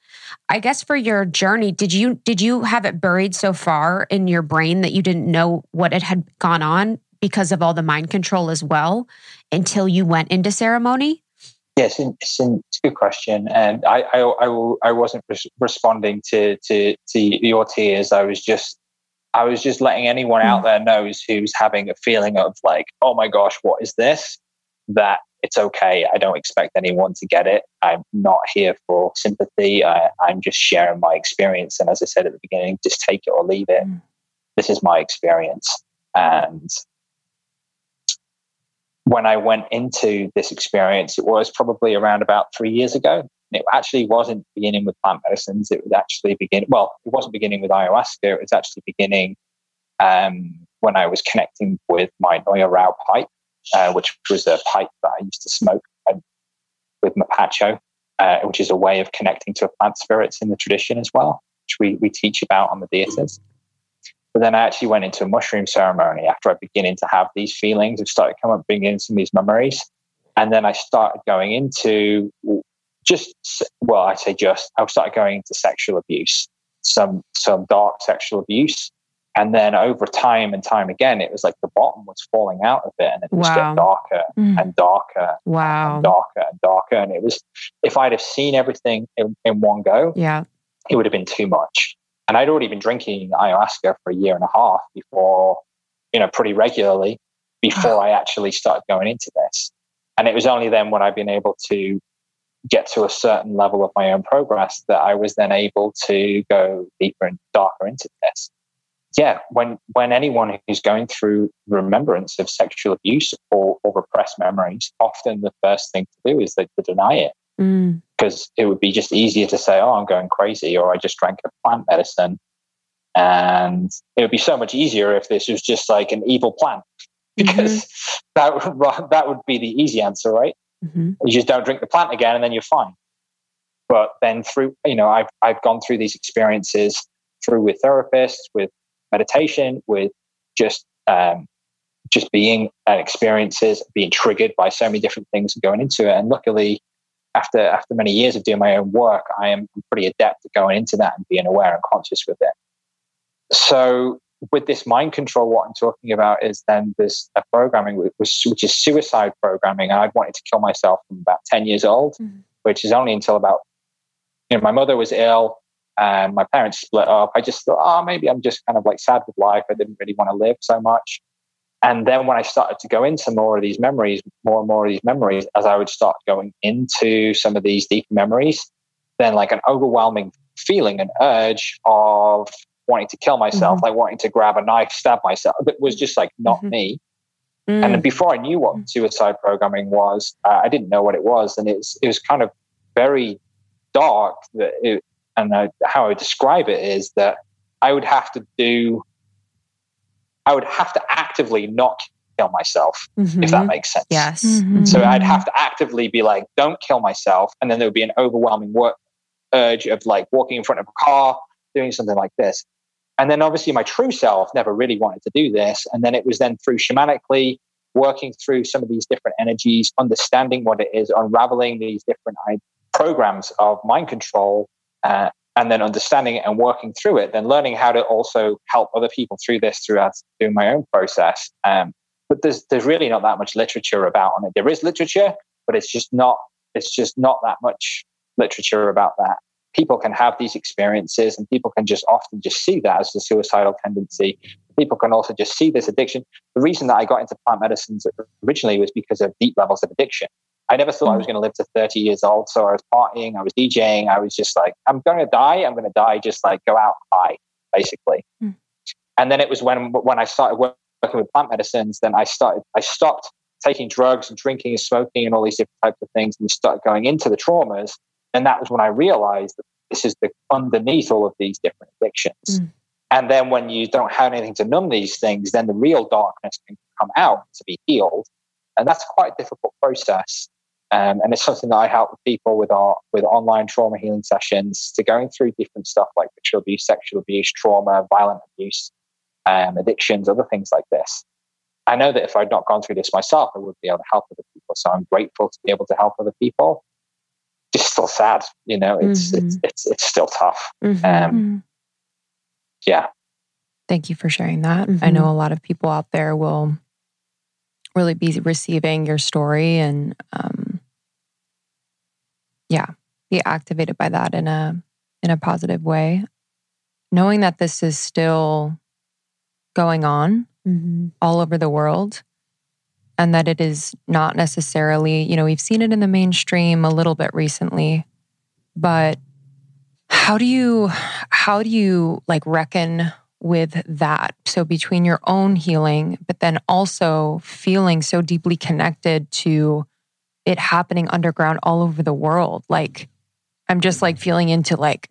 i guess for your journey did you did you have it buried so far in your brain that you didn't know what it had gone on because of all the mind control as well until you went into ceremony Yes, it's, it's a good question, and I I, I, I wasn't res- responding to, to to your tears. I was just I was just letting anyone out hmm. there knows who's having a feeling of like, oh my gosh, what is this? That it's okay. I don't expect anyone to get it. I'm not here for sympathy. I, I'm just sharing my experience, and as I said at the beginning, just take it or leave it. This is my experience, and when I went into this experience, it was probably around about three years ago. It actually wasn't beginning with plant medicines. It was actually beginning, well, it wasn't beginning with ayahuasca. It was actually beginning um, when I was connecting with my Noya Rao pipe, uh, which was a pipe that I used to smoke um, with Mapacho, uh, which is a way of connecting to plant spirits in the tradition as well, which we, we teach about on the dietas. But then I actually went into a mushroom ceremony after I beginning to have these feelings. I started coming up, bringing in some of these memories. And then I started going into just, well, I say just, I started going into sexual abuse, some, some dark sexual abuse. And then over time and time again, it was like the bottom was falling out of it and it was Wow. getting darker Mm. and darker Wow. and darker and darker. And it was, if I'd have seen everything in, in one go, Yeah. it would have been too much. And I'd already been drinking ayahuasca for a year and a half before, you know, pretty regularly before I actually started going into this. And it was only then when I'd been able to get to a certain level of my own progress that I was then able to go deeper and darker into this. Yeah, when when anyone who's going through remembrance of sexual abuse or, or repressed memories, often the first thing to do is they, to deny it Mm. because it would be just easier to say, "Oh, I'm going crazy," or "I just drank a plant medicine," and it would be so much easier if this was just like an evil plant, because that would that would be the easy answer, right? Mhm. You just don't drink the plant again, and then you're fine. But then through, you know, I've I've gone through these experiences through with therapists, with meditation, with just um, just being and experiences, being triggered by so many different things and going into it. And luckily, after after many years of doing my own work, I am pretty adept at going into that and being aware and conscious with it. So with this mind control, what I'm talking about is then this a programming which, which is suicide programming. I'd wanted to kill myself from about 10 years old, Mhm. which is only until about, you know, my mother was ill and my parents split up. I just thought, oh, maybe I'm just kind of like sad with life. I didn't really want to live so much. And then when I started to go into more of these memories, more and more of these memories, as I would start going into some of these deep memories, then like an overwhelming feeling, an urge of wanting to kill myself, like wanting to grab a knife, stab myself. That was just like not Mhm. me. Mm. And before I knew what suicide programming was, uh, I didn't know what it was, and it's it was kind of very dark. That it, and uh, how I would describe it is that I would have to do, I would have to actively not kill myself, if that Mhm. makes sense. Yes. Mhm. So I'd have to actively be like, don't kill myself. And then there would be an overwhelming work urge of like walking in front of a car, doing something like this. And then obviously my true self never really wanted to do this. And then it was then through shamanically working through some of these different energies, understanding what it is, unraveling these different I- programs of mind control, uh, and then understanding it and working through it, then learning how to also help other people through this throughout doing my own process. Um, but there's there's really not that much literature about on it. There is literature, but it's just not it's just not that much literature about that. People can have these experiences, and people can just often just see that as the suicidal tendency. People can also just see this addiction. The reason that I got into plant medicines originally was because of deep levels of addiction. I never thought I was going to live to 30 years old. So I was partying, I was DJing, I was just like, I'm going to die. I'm going to die. Just like go out high, basically. Mm. And then it was when when I started working with plant medicines, then I started I stopped taking drugs and drinking and smoking and all these different types of things, and started going into the traumas. And that was when I realized that this is the underneath all of these different addictions. Mm. And then when you don't have anything to numb these things, then the real darkness can come out to be healed. And that's quite a difficult process. Um, and it's something that I help with people with our with online trauma healing sessions to going through different stuff like sexual abuse, sexual abuse, trauma, violent abuse, um, addictions, other things like this. I know that if I'd not gone through this myself, I wouldn't be able to help other people. So I'm grateful to be able to help other people. Just still sad, you know. It's it's it's it's still tough. Mhm. Um, Mhm. yeah, Thank you for sharing that. I Mhm. know a lot of people out there will really be receiving your story and, um, yeah, be activated by that in a in a positive way. Knowing that this is still going on Mhm. all over the world and that it is not necessarily, you know, we've seen it in the mainstream a little bit recently, but how do you how do you like reckon with that? So between your own healing but then also feeling so deeply connected to it happening underground all over the world. Like I'm just like feeling into like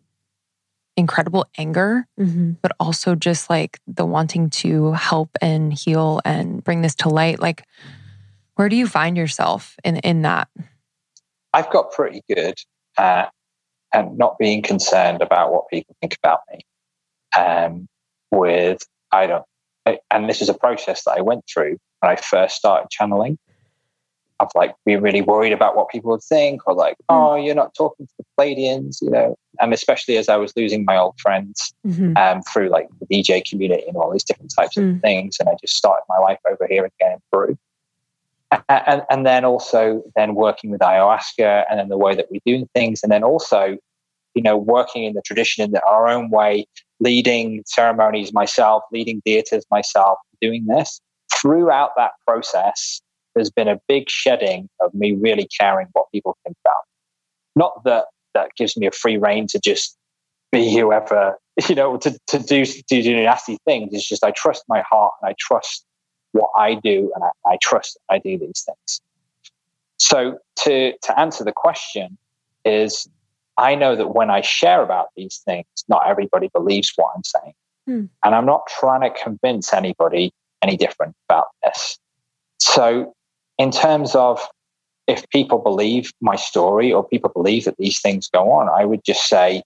incredible anger Mhm. but also just like the wanting to help and heal and bring this to light like where do you find yourself in in that I've got pretty good at at not being concerned about what people think about me. Um, with I don't, and this is a process that I went through when I first started channeling. Of like being really worried about what people would think or like, mm. oh, you're not talking to the Pleiadians, you know. And especially as I was losing my old friends mm-hmm. um, through like the DJ community and all these different types mm. of things. And I just started my life over here again in Peru. And, and then also then working with ayahuasca and then the way that we do things. And then also, you know, working in the tradition in our own way, leading ceremonies myself, leading dietas myself, doing this. Throughout that process, there's been a big shedding of me really caring what people think about. Not that that gives me a free reign to just be whoever, you know, to, to do to do nasty things. It's just I trust my heart and I trust what I do and I, I trust I do these things. So to to answer the question is I know that when I share about these things, not everybody believes what I'm saying. Hmm. And I'm not trying to convince anybody any different about this. So in terms of if people believe my story or people believe that these things go on, I would just say,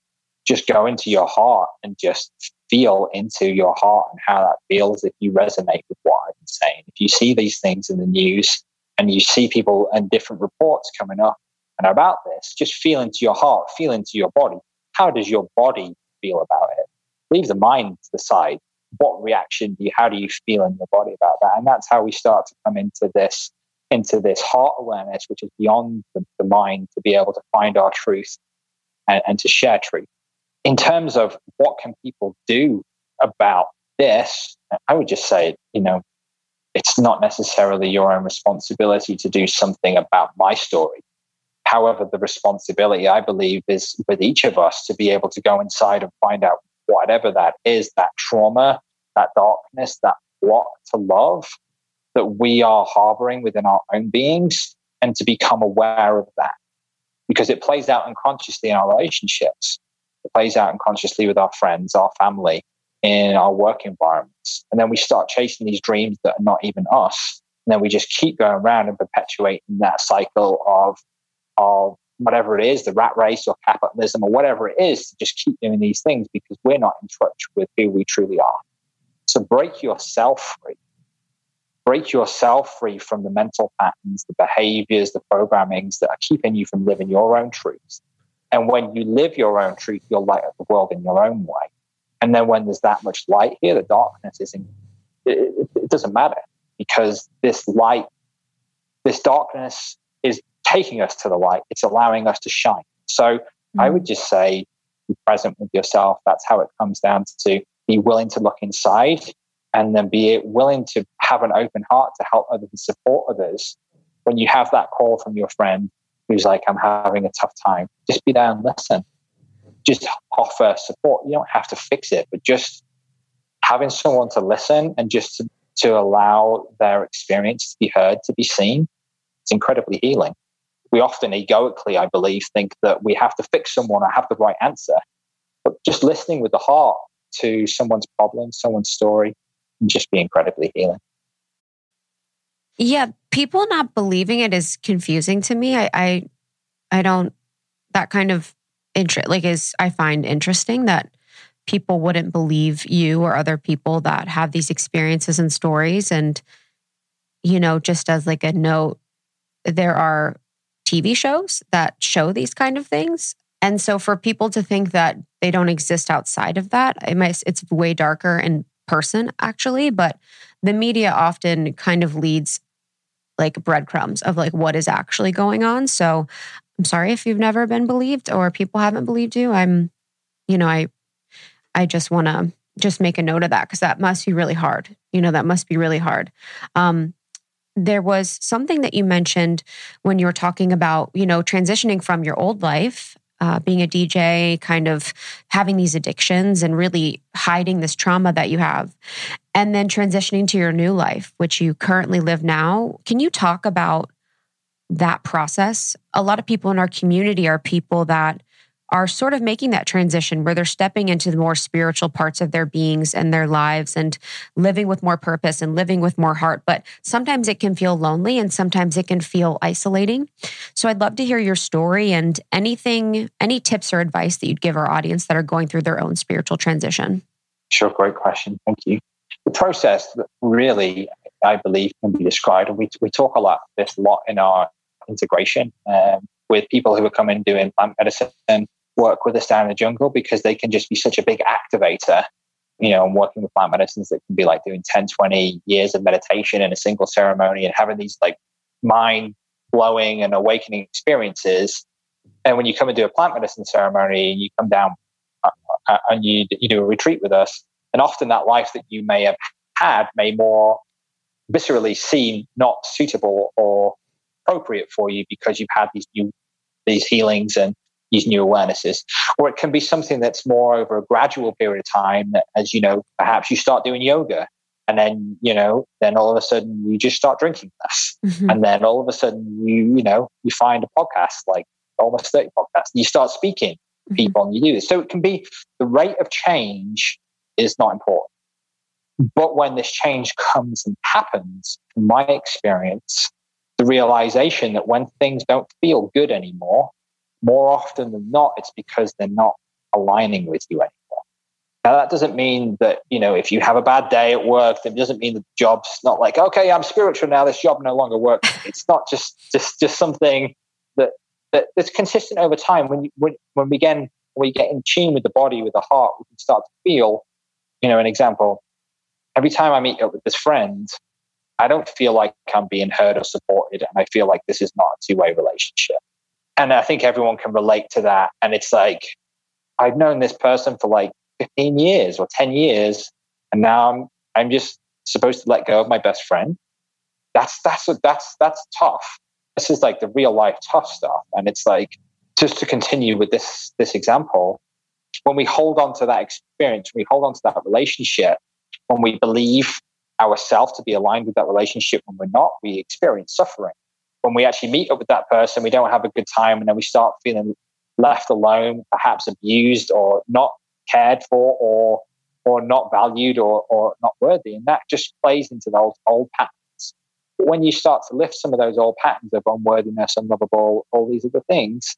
just go into your heart and just feel into your heart and how that feels if you resonate with what I'm saying. If you see these things in the news and you see people and different reports coming up and about this, just feel into your heart, feel into your body. How does your body feel about it? Leave the mind to the side. What reaction do you, how do you feel in your body about that? And that's how we start to come into this into this heart awareness, which is beyond the, the mind, to be able to find our truth and, and to share truth. In terms of what can people do about this, I would just say, you know, it's not necessarily your own responsibility to do something about my story. However, the responsibility, I believe, is with each of us to be able to go inside and find out whatever that is, that trauma, that darkness, that block to love, that we are harboring within our own beings and to become aware of that because it plays out unconsciously in our relationships. It plays out unconsciously with our friends, our family, in our work environments. And then we start chasing these dreams that are not even us. And then we just keep going around and perpetuating that cycle of, of whatever it is, the rat race or capitalism or whatever it is, to just keep doing these things because we're not in touch with who we truly are. So break yourself free break yourself free from the mental patterns, the behaviors, the programmings that are keeping you from living your own truths. And when you live your own truth, you'll light up the world in your own way. And then when there's that much light here, the darkness isn't, it, it doesn't matter because this light, this darkness is taking us to the light. It's allowing us to shine. So mm-hmm. I would just say, be present with yourself. That's how it comes down to be willing to look inside and then be willing to have an open heart to help others and support others. When you have that call from your friend who's like, I'm having a tough time, just be there and listen. Just offer support. You don't have to fix it, but just having someone to listen and just to, to allow their experience to be heard, to be seen, it's incredibly healing. We often egoically, I believe, think that we have to fix someone or have the right answer. But just listening with the heart to someone's problem, someone's story, just be incredibly healing. Yeah, people not believing it is confusing to me. I I, I don't that kind of interest like is I find interesting that people wouldn't believe you or other people that have these experiences and stories and you know just as like a note there are TV shows that show these kind of things and so for people to think that they don't exist outside of that it might, it's way darker and person, actually, but the media often kind of leads like breadcrumbs of like what is actually going on. So I'm sorry if you've never been believed or people haven't believed you. I'm, you know, I, I just want to just make a note of that because that must be really hard. You know, that must be really hard. Um, there was something that you mentioned when you were talking about, you know, transitioning from your old life uh, being a DJ, kind of having these addictions and really hiding this trauma that you have, and then transitioning to your new life, which you currently live now. Can you talk about that process? A lot of people in our community are people that are sort of making that transition where they're stepping into the more spiritual parts of their beings and their lives and living with more purpose and living with more heart. But sometimes it can feel lonely and sometimes it can feel isolating. So I'd love to hear your story and anything, any tips or advice that you'd give our audience that are going through their own spiritual transition. Sure, great question. Thank you. The process really I believe can be described. And we, we talk a lot this lot in our integration um, with people who are coming doing plant medicine work with us down in the jungle because they can just be such a big activator you know, and working with plant medicines that can be like doing 10, 20 years of meditation in a single ceremony and having these like mind blowing and awakening experiences. And when you come and do a plant medicine ceremony and you come down uh, uh, and you, you do a retreat with us, and often that life that you may have had may more viscerally seem not suitable or appropriate for you because you've had these new these healings and these new awarenesses. Or it can be something that's more over a gradual period of time as, you know, perhaps you start doing yoga and then, you know, then all of a sudden you just start drinking less. Mm-hmm. And then all of a sudden you, you know, you find a podcast like almost 30 podcasts. You start speaking mm-hmm. people and you do this. So it can be the rate of change is not important. But when this change comes and happens, from my experience, the realization that when things don't feel good anymore, more often than not, it's because they're not aligning with you anymore. Now, that doesn't mean that, you know, if you have a bad day at work, that doesn't mean the job's not like, okay, I'm spiritual now, this job no longer works. It's not just just just something that, that that's consistent over time. When, you, when, when we, get, when we get in tune with the body, with the heart, we can start to feel, you know, an example. Every time I meet up with this friend, I don't feel like I'm being heard or supported, and I feel like this is not a two way relationship and I think everyone can relate to that. And it's like, I've known this person for like 15 years or 10 years, and now I'm, I'm just supposed to let go of my best friend. That's, that's, that's, that's tough. This is like the real life tough stuff. And it's like, just to continue with this, this example, when we hold on to that experience, when we hold on to that relationship, when we believe ourselves to be aligned with that relationship, when we're not, we experience suffering when we actually meet up with that person, we don't have a good time, and then we start feeling left alone, perhaps abused or not cared for, or or not valued or or not worthy, and that just plays into those old patterns. But when you start to lift some of those old patterns of unworthiness, unlovable, all these other things,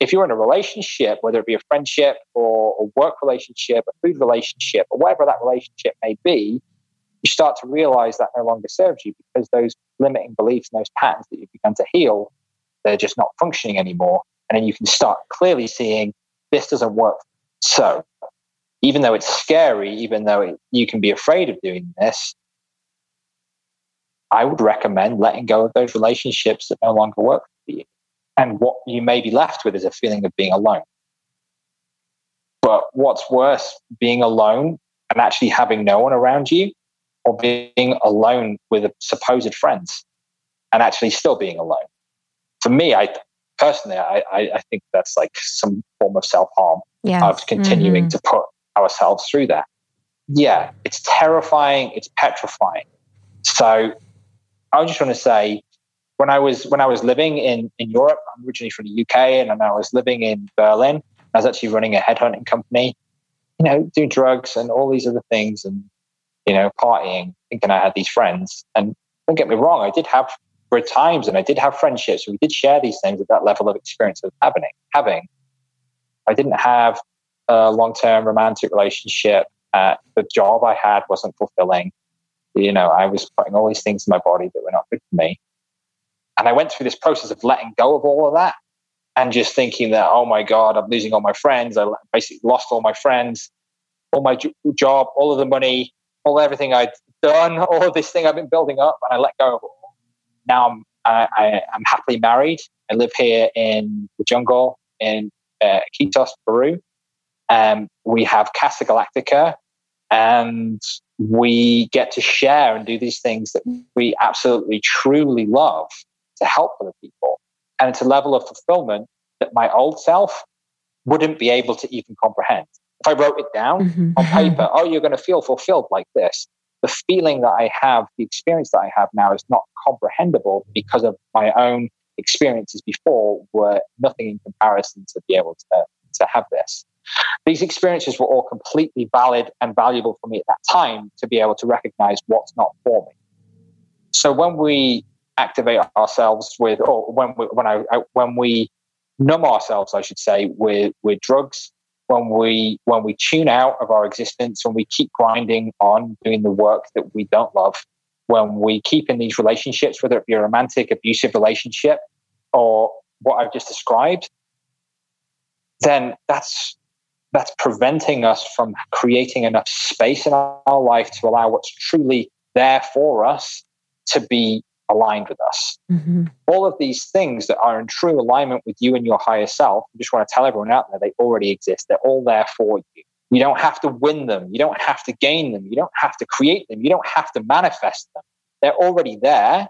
if you're in a relationship, whether it be a friendship or a work relationship, a food relationship, or whatever that relationship may be, you start to realize that no longer serves you because those limiting beliefs and those patterns that you've begun to heal, they're just not functioning anymore. And then you can start clearly seeing this doesn't work. So, even though it's scary, even though it, you can be afraid of doing this, I would recommend letting go of those relationships that no longer work for you. And what you may be left with is a feeling of being alone. But what's worse, being alone and actually having no one around you or being alone with supposed friends and actually still being alone. For me, I personally, I, I think that's like some form of self harm yeah. of continuing mm-hmm. to put ourselves through that. Yeah, it's terrifying. It's petrifying. So I just want to say, when I was when I was living in in Europe, I'm originally from the UK, and I was living in Berlin. I was actually running a headhunting company, you know, doing drugs and all these other things, and you know, partying, thinking I had these friends. And don't get me wrong, I did have good times and I did have friendships. and We did share these things at that level of experience of having. Having, I didn't have a long-term romantic relationship. Uh, the job I had wasn't fulfilling. You know, I was putting all these things in my body that were not good for me. And I went through this process of letting go of all of that and just thinking that, oh my God, I'm losing all my friends. I basically lost all my friends, all my job, all of the money, all everything I'd done, all of this thing I've been building up, and I let go of. Now I'm I, I, am happily married. I live here in the jungle in uh, Peru. Um, we have Casa Galactica, and we get to share and do these things that we absolutely truly love to help other people. And it's a level of fulfillment that my old self wouldn't be able to even comprehend if I wrote it down mm-hmm. on paper, oh, you're going to feel fulfilled like this. The feeling that I have, the experience that I have now is not comprehensible because of my own experiences before were nothing in comparison to be able to, to have this. These experiences were all completely valid and valuable for me at that time to be able to recognize what's not for me. So when we activate ourselves with, or when we, when I, when we numb ourselves, I should say, with with drugs, when we when we tune out of our existence when we keep grinding on doing the work that we don't love when we keep in these relationships, whether it be a romantic, abusive relationship or what I've just described, then that's that's preventing us from creating enough space in our life to allow what's truly there for us to be aligned with us. Mm-hmm. All of these things that are in true alignment with you and your higher self, I just want to tell everyone out there they already exist. They're all there for you. You don't have to win them. You don't have to gain them. You don't have to create them. You don't have to manifest them. They're already there.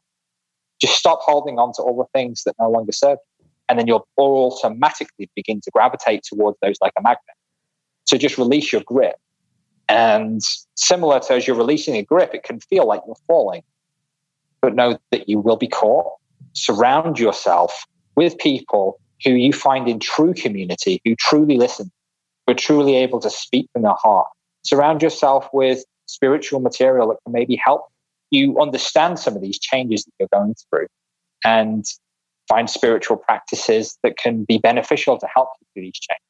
Just stop holding on to all the things that no longer serve you. And then you'll automatically begin to gravitate towards those like a magnet. So just release your grip. And similar to as you're releasing a grip, it can feel like you're falling. But know that you will be caught. Surround yourself with people who you find in true community, who truly listen, who are truly able to speak from their heart. Surround yourself with spiritual material that can maybe help you understand some of these changes that you're going through and find spiritual practices that can be beneficial to help you through these changes.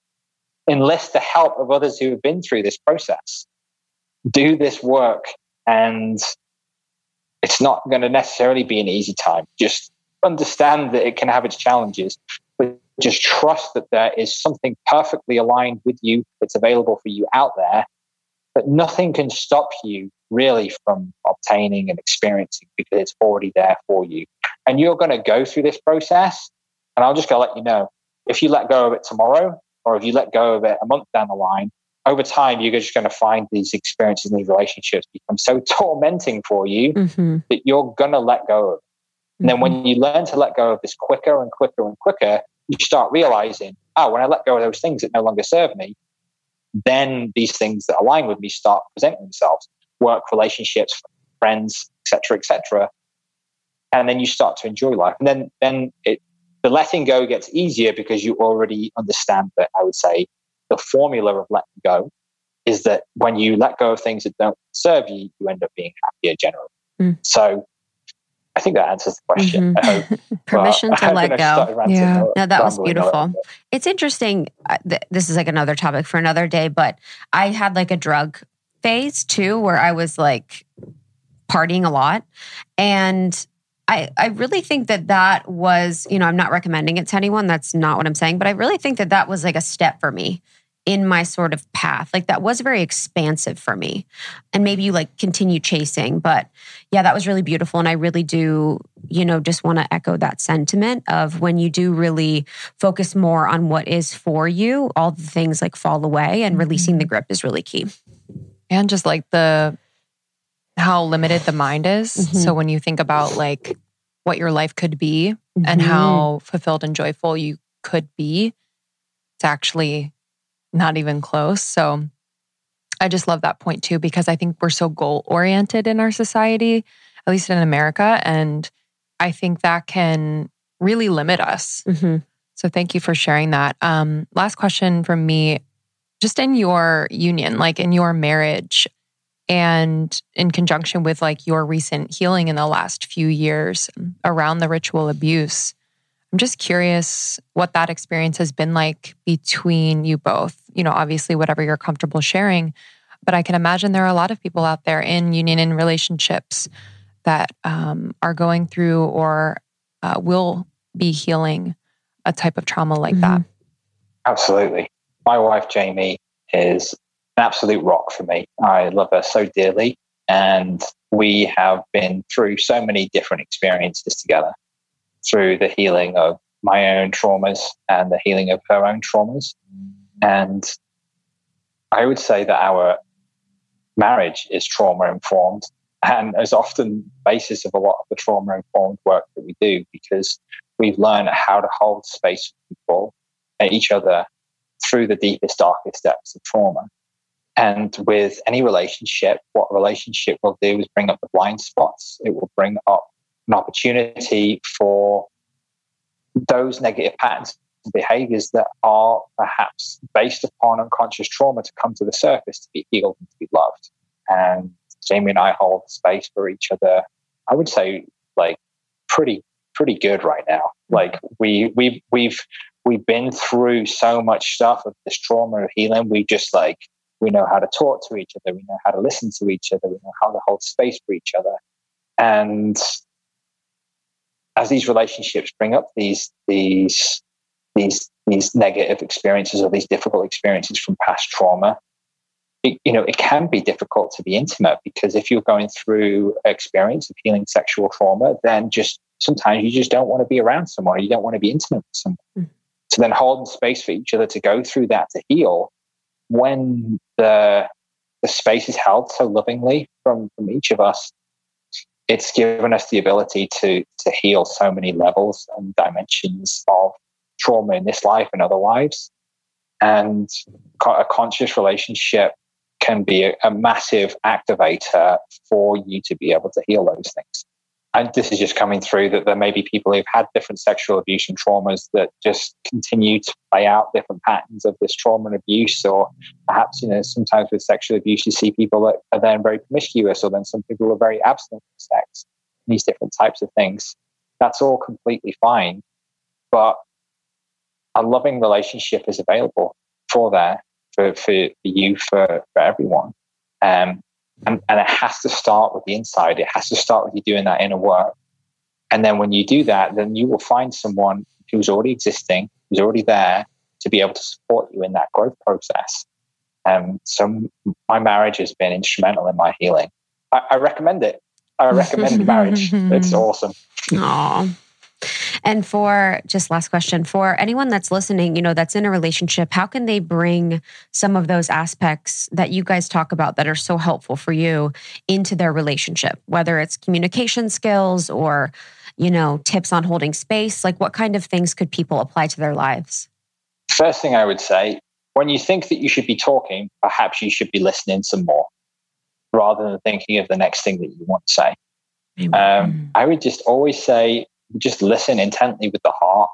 Enlist the help of others who have been through this process. Do this work, and it's not going to necessarily be an easy time. Just understand that it can have its challenges, but just trust that there is something perfectly aligned with you that's available for you out there but nothing can stop you really from obtaining and experiencing because it's already there for you. And you're going to go through this process. And I'll just go let you know if you let go of it tomorrow, or if you let go of it a month down the line, over time, you're just going to find these experiences and these relationships become so tormenting for you mm-hmm. that you're going to let go of. And then when mm-hmm. you learn to let go of this quicker and quicker and quicker, you start realizing, oh, when I let go of those things that no longer serve me, then these things that align with me start presenting themselves work relationships friends etc etc and then you start to enjoy life and then then it the letting go gets easier because you already understand that i would say the formula of letting go is that when you let go of things that don't serve you you end up being happier generally mm. so I think that answers the question. Mm-hmm. Permission to let go. Yeah, no, that was beautiful. It's interesting. Uh, this is like another topic for another day, but I had like a drug phase too, where I was like partying a lot, and I, I really think that that was, you know, I'm not recommending it to anyone. That's not what I'm saying, but I really think that that was like a step for me in my sort of path. Like that was very expansive for me. And maybe you like continue chasing, but yeah, that was really beautiful. And I really do, you know, just want to echo that sentiment of when you do really focus more on what is for you, all the things like fall away and releasing the mm-hmm. grip is really key. And just like the, how limited the mind is. Mm-hmm. So when you think about like what your life could be mm-hmm. and how fulfilled and joyful you could be, it's actually not even close. So I just love that point too, because I think we're so goal oriented in our society, at least in America. And I think that can really limit us. Mm-hmm. So thank you for sharing that. Um, last question from me just in your union, like in your marriage, and in conjunction with like your recent healing in the last few years around the ritual abuse I'm just curious what that experience has been like between you both. You know, obviously, whatever you're comfortable sharing, but I can imagine there are a lot of people out there in union and relationships that um, are going through or uh, will be healing a type of trauma like mm-hmm. that. Absolutely. My wife, Jamie, is an absolute rock for me. I love her so dearly. And we have been through so many different experiences together through the healing of my own traumas and the healing of her own traumas. And I would say that our marriage is trauma informed and is often basis of a lot of the trauma informed work that we do because we've learned how to hold space for people and each other through the deepest, darkest depths of trauma. And with any relationship, what relationship will do is bring up the blind spots. It will bring up an opportunity for those negative patterns behaviors that are perhaps based upon unconscious trauma to come to the surface to be healed and to be loved. And Jamie and I hold space for each other. I would say like pretty pretty good right now. Like we we we've we've been through so much stuff of this trauma of healing. We just like we know how to talk to each other. We know how to listen to each other. We know how to hold space for each other. And as these relationships bring up these these these these negative experiences or these difficult experiences from past trauma, it, you know, it can be difficult to be intimate because if you're going through experience of healing sexual trauma, then just sometimes you just don't want to be around someone or you don't want to be intimate with someone. Mm. So then holding space for each other to go through that to heal when the the space is held so lovingly from, from each of us, it's given us the ability to to heal so many levels and dimensions of trauma in this life and other lives. And a conscious relationship can be a, a massive activator for you to be able to heal those things. And this is just coming through that there may be people who've had different sexual abuse and traumas that just continue to play out different patterns of this trauma and abuse. Or perhaps you know sometimes with sexual abuse you see people that are then very promiscuous or then some people are very abstinent from sex these different types of things. That's all completely fine. But a loving relationship is available for there for, for you for, for everyone um, and, and it has to start with the inside. It has to start with you doing that inner work. And then when you do that, then you will find someone who's already existing, who's already there to be able to support you in that growth process. Um, so my marriage has been instrumental in my healing. I, I recommend it. I recommend marriage. It's awesome. Aww. And for just last question for anyone that's listening, you know, that's in a relationship, how can they bring some of those aspects that you guys talk about that are so helpful for you into their relationship, whether it's communication skills or, you know, tips on holding space? Like, what kind of things could people apply to their lives? First thing I would say, when you think that you should be talking, perhaps you should be listening some more rather than thinking of the next thing that you want to say. Um, I would just always say just listen intently with the heart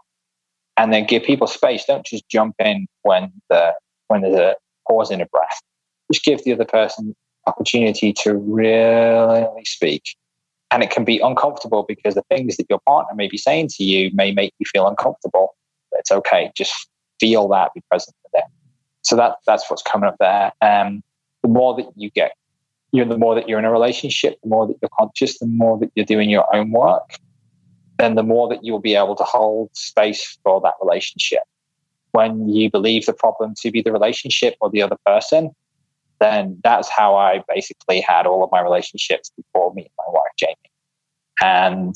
and then give people space. Don't just jump in when the when there's a pause in a breath. Just give the other person opportunity to really speak. And it can be uncomfortable because the things that your partner may be saying to you may make you feel uncomfortable. But it's okay. Just feel that, be present with them. So that that's what's coming up there. Um, the more that you get, you know, the more that you're in a relationship, the more that you're conscious, the more that you're doing your own work, then the more that you'll be able to hold space for that relationship. When you believe the problem to be the relationship or the other person, then that's how I basically had all of my relationships before me and my wife, Jamie. And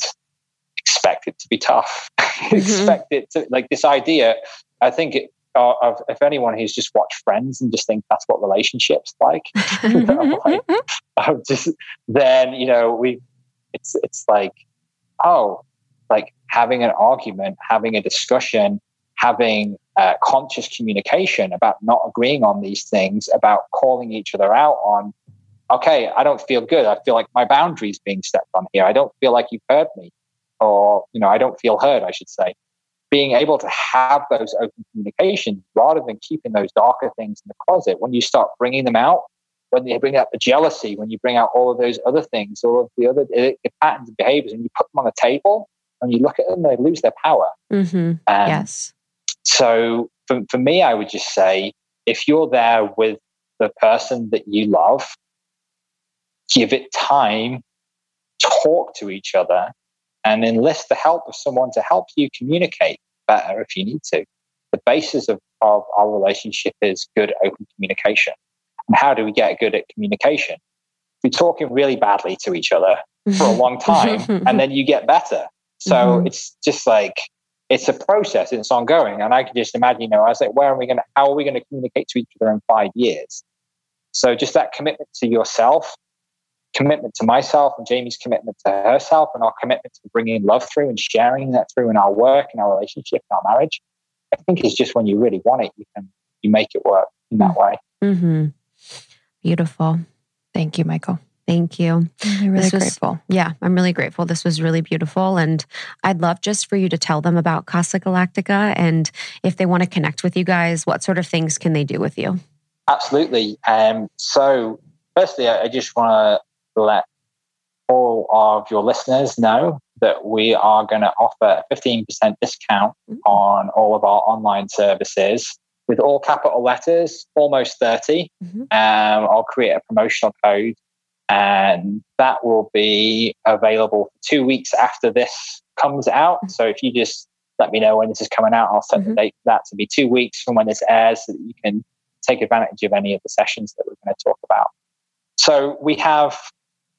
expect it to be tough. Mm-hmm. expect it to, like this idea, I think it, uh, of if anyone who's just watched Friends and just think that's what relationships like, like just then you know we, it's it's like, oh, like having an argument, having a discussion, having uh, conscious communication about not agreeing on these things, about calling each other out on, okay, I don't feel good. I feel like my boundaries being stepped on here. I don't feel like you've heard me, or you know, I don't feel heard. I should say. Being able to have those open communications rather than keeping those darker things in the closet. When you start bringing them out, when you bring out the jealousy, when you bring out all of those other things, all of the other the patterns and behaviors, and you put them on the table, when you look at them, they lose their power. Mm-hmm. Um, yes. So for, for me, I would just say if you're there with the person that you love, give it time, talk to each other, and enlist the help of someone to help you communicate better if you need to. The basis of, of our relationship is good open communication. And how do we get good at communication? We're talking really badly to each other for a long time, and then you get better. So mm-hmm. it's just like it's a process, it's ongoing. And I can just imagine, you know, I was like, where are we gonna how are we gonna communicate to each other in five years? So just that commitment to yourself, commitment to myself and Jamie's commitment to herself and our commitment to bringing love through and sharing that through in our work in our relationship in our marriage, I think is just when you really want it, you can you make it work in that way. Mm-hmm. Beautiful. Thank you, Michael. Thank you. I'm really was, grateful. Yeah, I'm really grateful. This was really beautiful. And I'd love just for you to tell them about Casa Galactica and if they want to connect with you guys, what sort of things can they do with you? Absolutely. Um, so, firstly, I just want to let all of your listeners know that we are going to offer a 15% discount mm-hmm. on all of our online services with all capital letters, almost 30. Mm-hmm. Um, I'll create a promotional code And that will be available for two weeks after this comes out. So if you just let me know when this is coming out, I'll set mm-hmm. the date for that to be two weeks from when this airs so that you can take advantage of any of the sessions that we're going to talk about. So we have,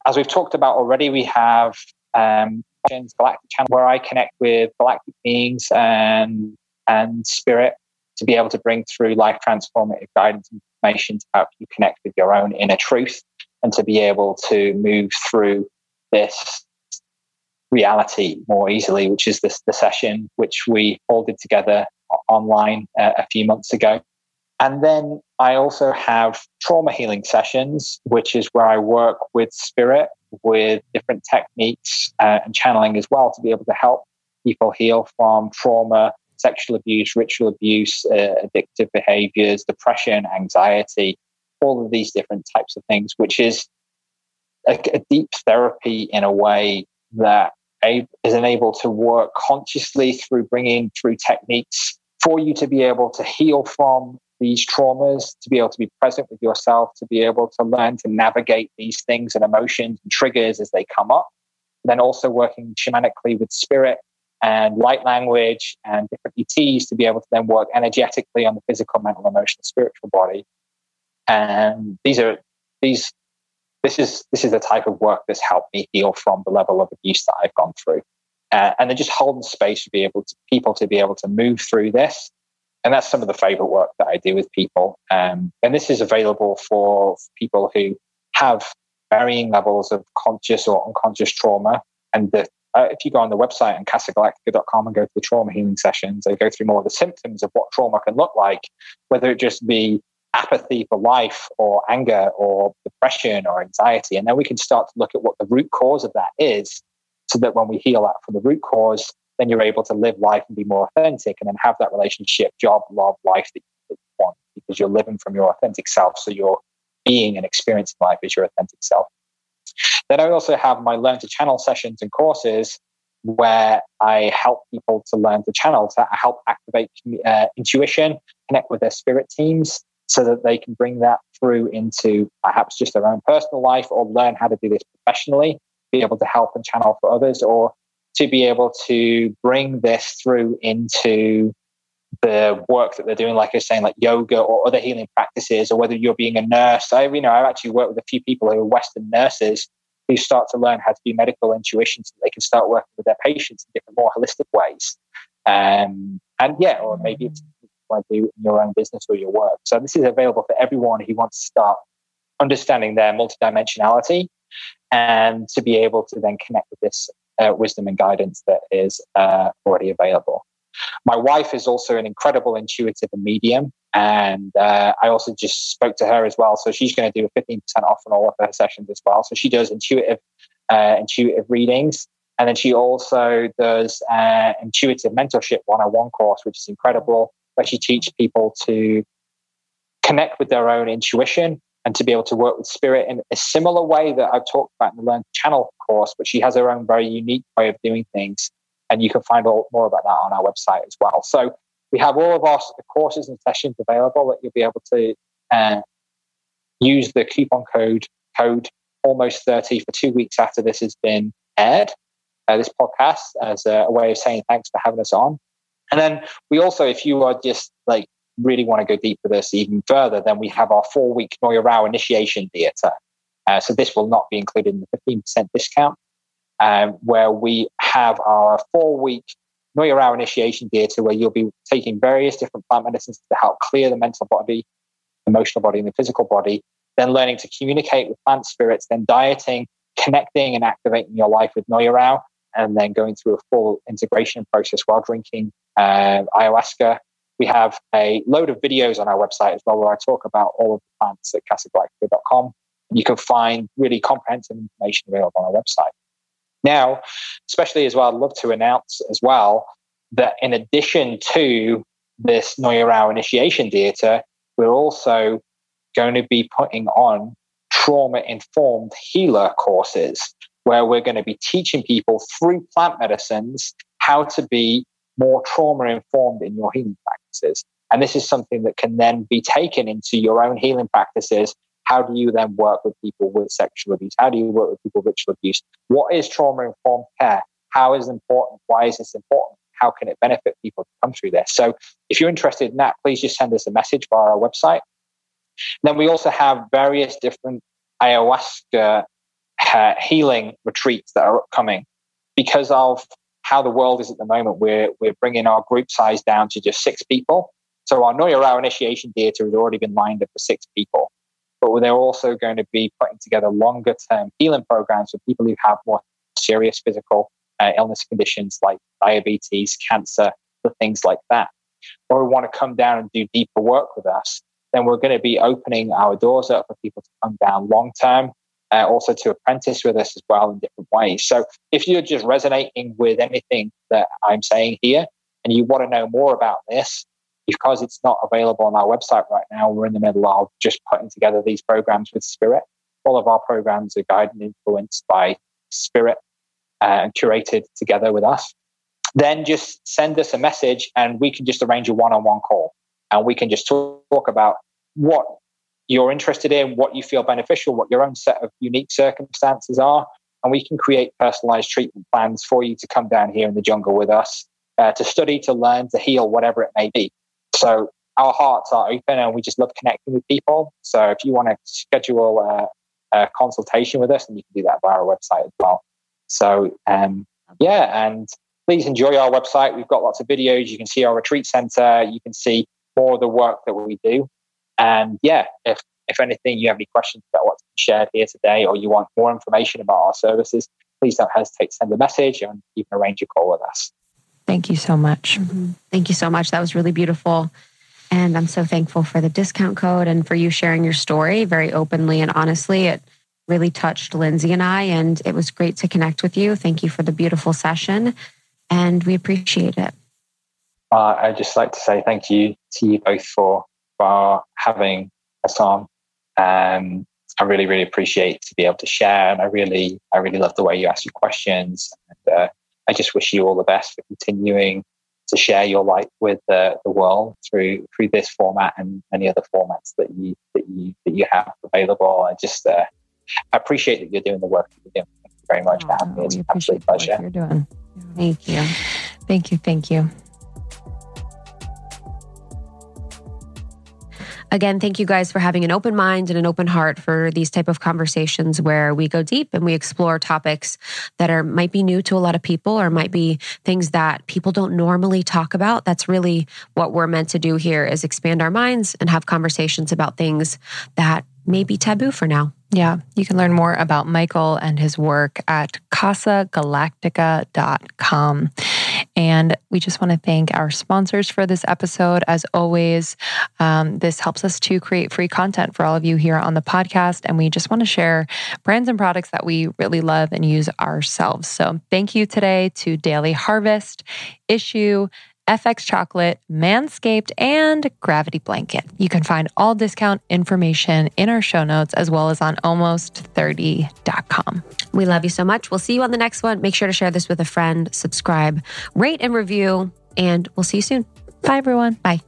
as we've talked about already, we have um, Galactic Channel where I connect with galactic beings and and spirit to be able to bring through life transformative guidance information to help you connect with your own inner truth and to be able to move through this reality more easily, which is this the session which we all did together online uh, a few months ago. And then I also have trauma healing sessions, which is where I work with spirit, with different techniques uh, and channeling as well to be able to help people heal from trauma, sexual abuse, ritual abuse, uh, addictive behaviors, depression, anxiety, all of these different types of things, which is a, a deep therapy in a way that is enabled to work consciously through bringing through techniques for you to be able to heal from these traumas, to be able to be present with yourself, to be able to learn to navigate these things and emotions and triggers as they come up. then also working shamanically with spirit and light language and different ETs to be able to then work energetically on the physical, mental, emotional, spiritual body. And these are these this is this is the type of work that's helped me heal from the level of abuse that I've gone through. Uh, and then just holding space to be able to people to be able to move through this. And that's some of the favorite work that I do with people. Um, and this is available for people who have varying levels of conscious or unconscious trauma. And the, uh, if you go on the website and casagalactica.com and go to the trauma healing sessions, they go through more of the symptoms of what trauma can look like, whether it just be apathy for life or anger or depression or anxiety. And then we can start to look at what the root cause of that is so that when we heal that from the root cause, then you're able to live life and be more authentic and then have that relationship, job, love, life that you want because you're living from your authentic self. So you're being and experiencing life as your authentic self. Then I also have my Learn to Channel sessions and courses where I help people to learn to channel, to help activate uh, intuition, connect with their spirit teams, so that they can bring that through into perhaps just their own personal life or learn how to do this professionally, be able to help and channel for others, or to be able to bring this through into the work that they're doing, like I was saying, like yoga or other healing practices, or whether you're being a nurse. I, you know, I've actually worked with a few people who are Western nurses who start to learn how to do medical intuition so they can start working with their patients in different, more holistic ways. Um, and yeah, or maybe it's want to do in your own business or your work. So this is available for everyone who wants to start understanding their multidimensionality and to be able to then connect with this uh, wisdom and guidance that is uh, already available. My wife is also an incredible intuitive and medium, and uh, I also just spoke to her as well. So she's going to do a 15% off on all of her sessions as well. So she does intuitive, uh, intuitive readings, and then she also does uh, intuitive mentorship one-on-one course, which is incredible actually teach people to connect with their own intuition and to be able to work with spirit in a similar way that I've talked about in the Learn Channel course, but she has her own very unique way of doing things. And you can find all, more about that on our website as well. So we have all of our courses and sessions available that you'll be able to uh, use the coupon code code almost 30 for two weeks after this has been aired, uh, this podcast, as a, a way of saying thanks for having us on. And then we also, if you are just like really want to go deep with this even further, then we have our four week Noya Rao initiation dieta. Uh, so this will not be included in the 15% discount, um, where we have our four week Noya Rao initiation dieta where you'll be taking various different plant medicines to help clear the mental body, emotional body, and the physical body, then learning to communicate with plant spirits, then dieting, connecting and activating your life with Noya Rao, and then going through a full integration process while drinking uh, ayahuasca. We have a load of videos on our website as well where I talk about all of the plants at casagalactica.com. You can find really comprehensive information available on our website. Now, especially as well, I'd love to announce as well that in addition to this Noya Rao initiation dieta, we're also going to be putting on trauma informed healer courses where we're going to be teaching people through plant medicines how to be more trauma informed in your healing practices. And this is something that can then be taken into your own healing practices, how do you then work with people with sexual abuse? How do you work with people with ritual abuse? What is trauma informed care? How is it important? Why is this important? How can it benefit people to come through this? So if you're interested in that, please just send us a message via our website. Then we also have various different ayahuasca uh, healing retreats that are upcoming because of how the world is at the moment. We're we're bringing our group size down to just six people. So our Noya Rao initiation dieta has already been lined up for six people, but they're also going to be putting together longer term healing programs for people who have more serious physical uh, illness conditions like diabetes, cancer, the things like that, or want to come down and do deeper work with us. Then we're going to be opening our doors up for people to come down long term uh, also to apprentice with us as well in different ways. So if you're just resonating with anything that I'm saying here and you want to know more about this, because it's not available on our website right now, we're in the middle of just putting together these programs with Spirit. All of our programs are guided and influenced by Spirit uh, and curated together with us. Then just send us a message and we can just arrange a one on one call and we can just talk about what you're interested in, what you feel beneficial, what your own set of unique circumstances are. And we can create personalized treatment plans for you to come down here in the jungle with us uh, to study, to learn, to heal, whatever it may be. So our hearts are open and we just love connecting with people. So if you want to schedule a, a consultation with us, then you can do that via our website as well. So, um, yeah, and please enjoy our website. We've got lots of videos. You can see our retreat center. You can see more of the work that we do. And yeah, if if anything, you have any questions about what's been shared here today, or you want more information about our services, please don't hesitate to send a message and you can arrange a call with us. Thank you so much. Mm-hmm. Thank you so much. That was really beautiful. And I'm so thankful for the discount code and for you sharing your story very openly and honestly. It really touched Lindsey and I, and it was great to connect with you. Thank you for the beautiful session, and we appreciate it. Uh, I'd just like to say thank you to you both for for having us on. Um, I really, really appreciate to be able to share, and I really, I really love the way you ask your questions. And uh, I just wish you all the best for continuing to share your light with the, the world through through this format and many other formats that you that you that you have available. I just uh, I appreciate that you're doing the work that you're doing. Thank you very much oh, for having me. It's an absolute pleasure. You're doing. Thank you. Thank you. Thank you. Again, thank you guys for having an open mind and an open heart for these type of conversations where we go deep and we explore topics that are might be new to a lot of people or might be things that people don't normally talk about. That's really what we're meant to do here is expand our minds and have conversations about things that may be taboo for now. Yeah, you can learn more about Michael and his work at casagalactica.com. And we just want to thank our sponsors for this episode. As always, um, this helps us to create free content for all of you here on the podcast. And we just want to share brands and products that we really love and use ourselves. So thank you today to Daily Harvest, Issue, FX Chocolate, Manscaped, and Gravity Blanket. You can find all discount information in our show notes as well as on almost30.com. We love you so much. We'll see you on the next one. Make sure to share this with a friend, subscribe, rate, and review, and we'll see you soon. Bye, everyone. Bye.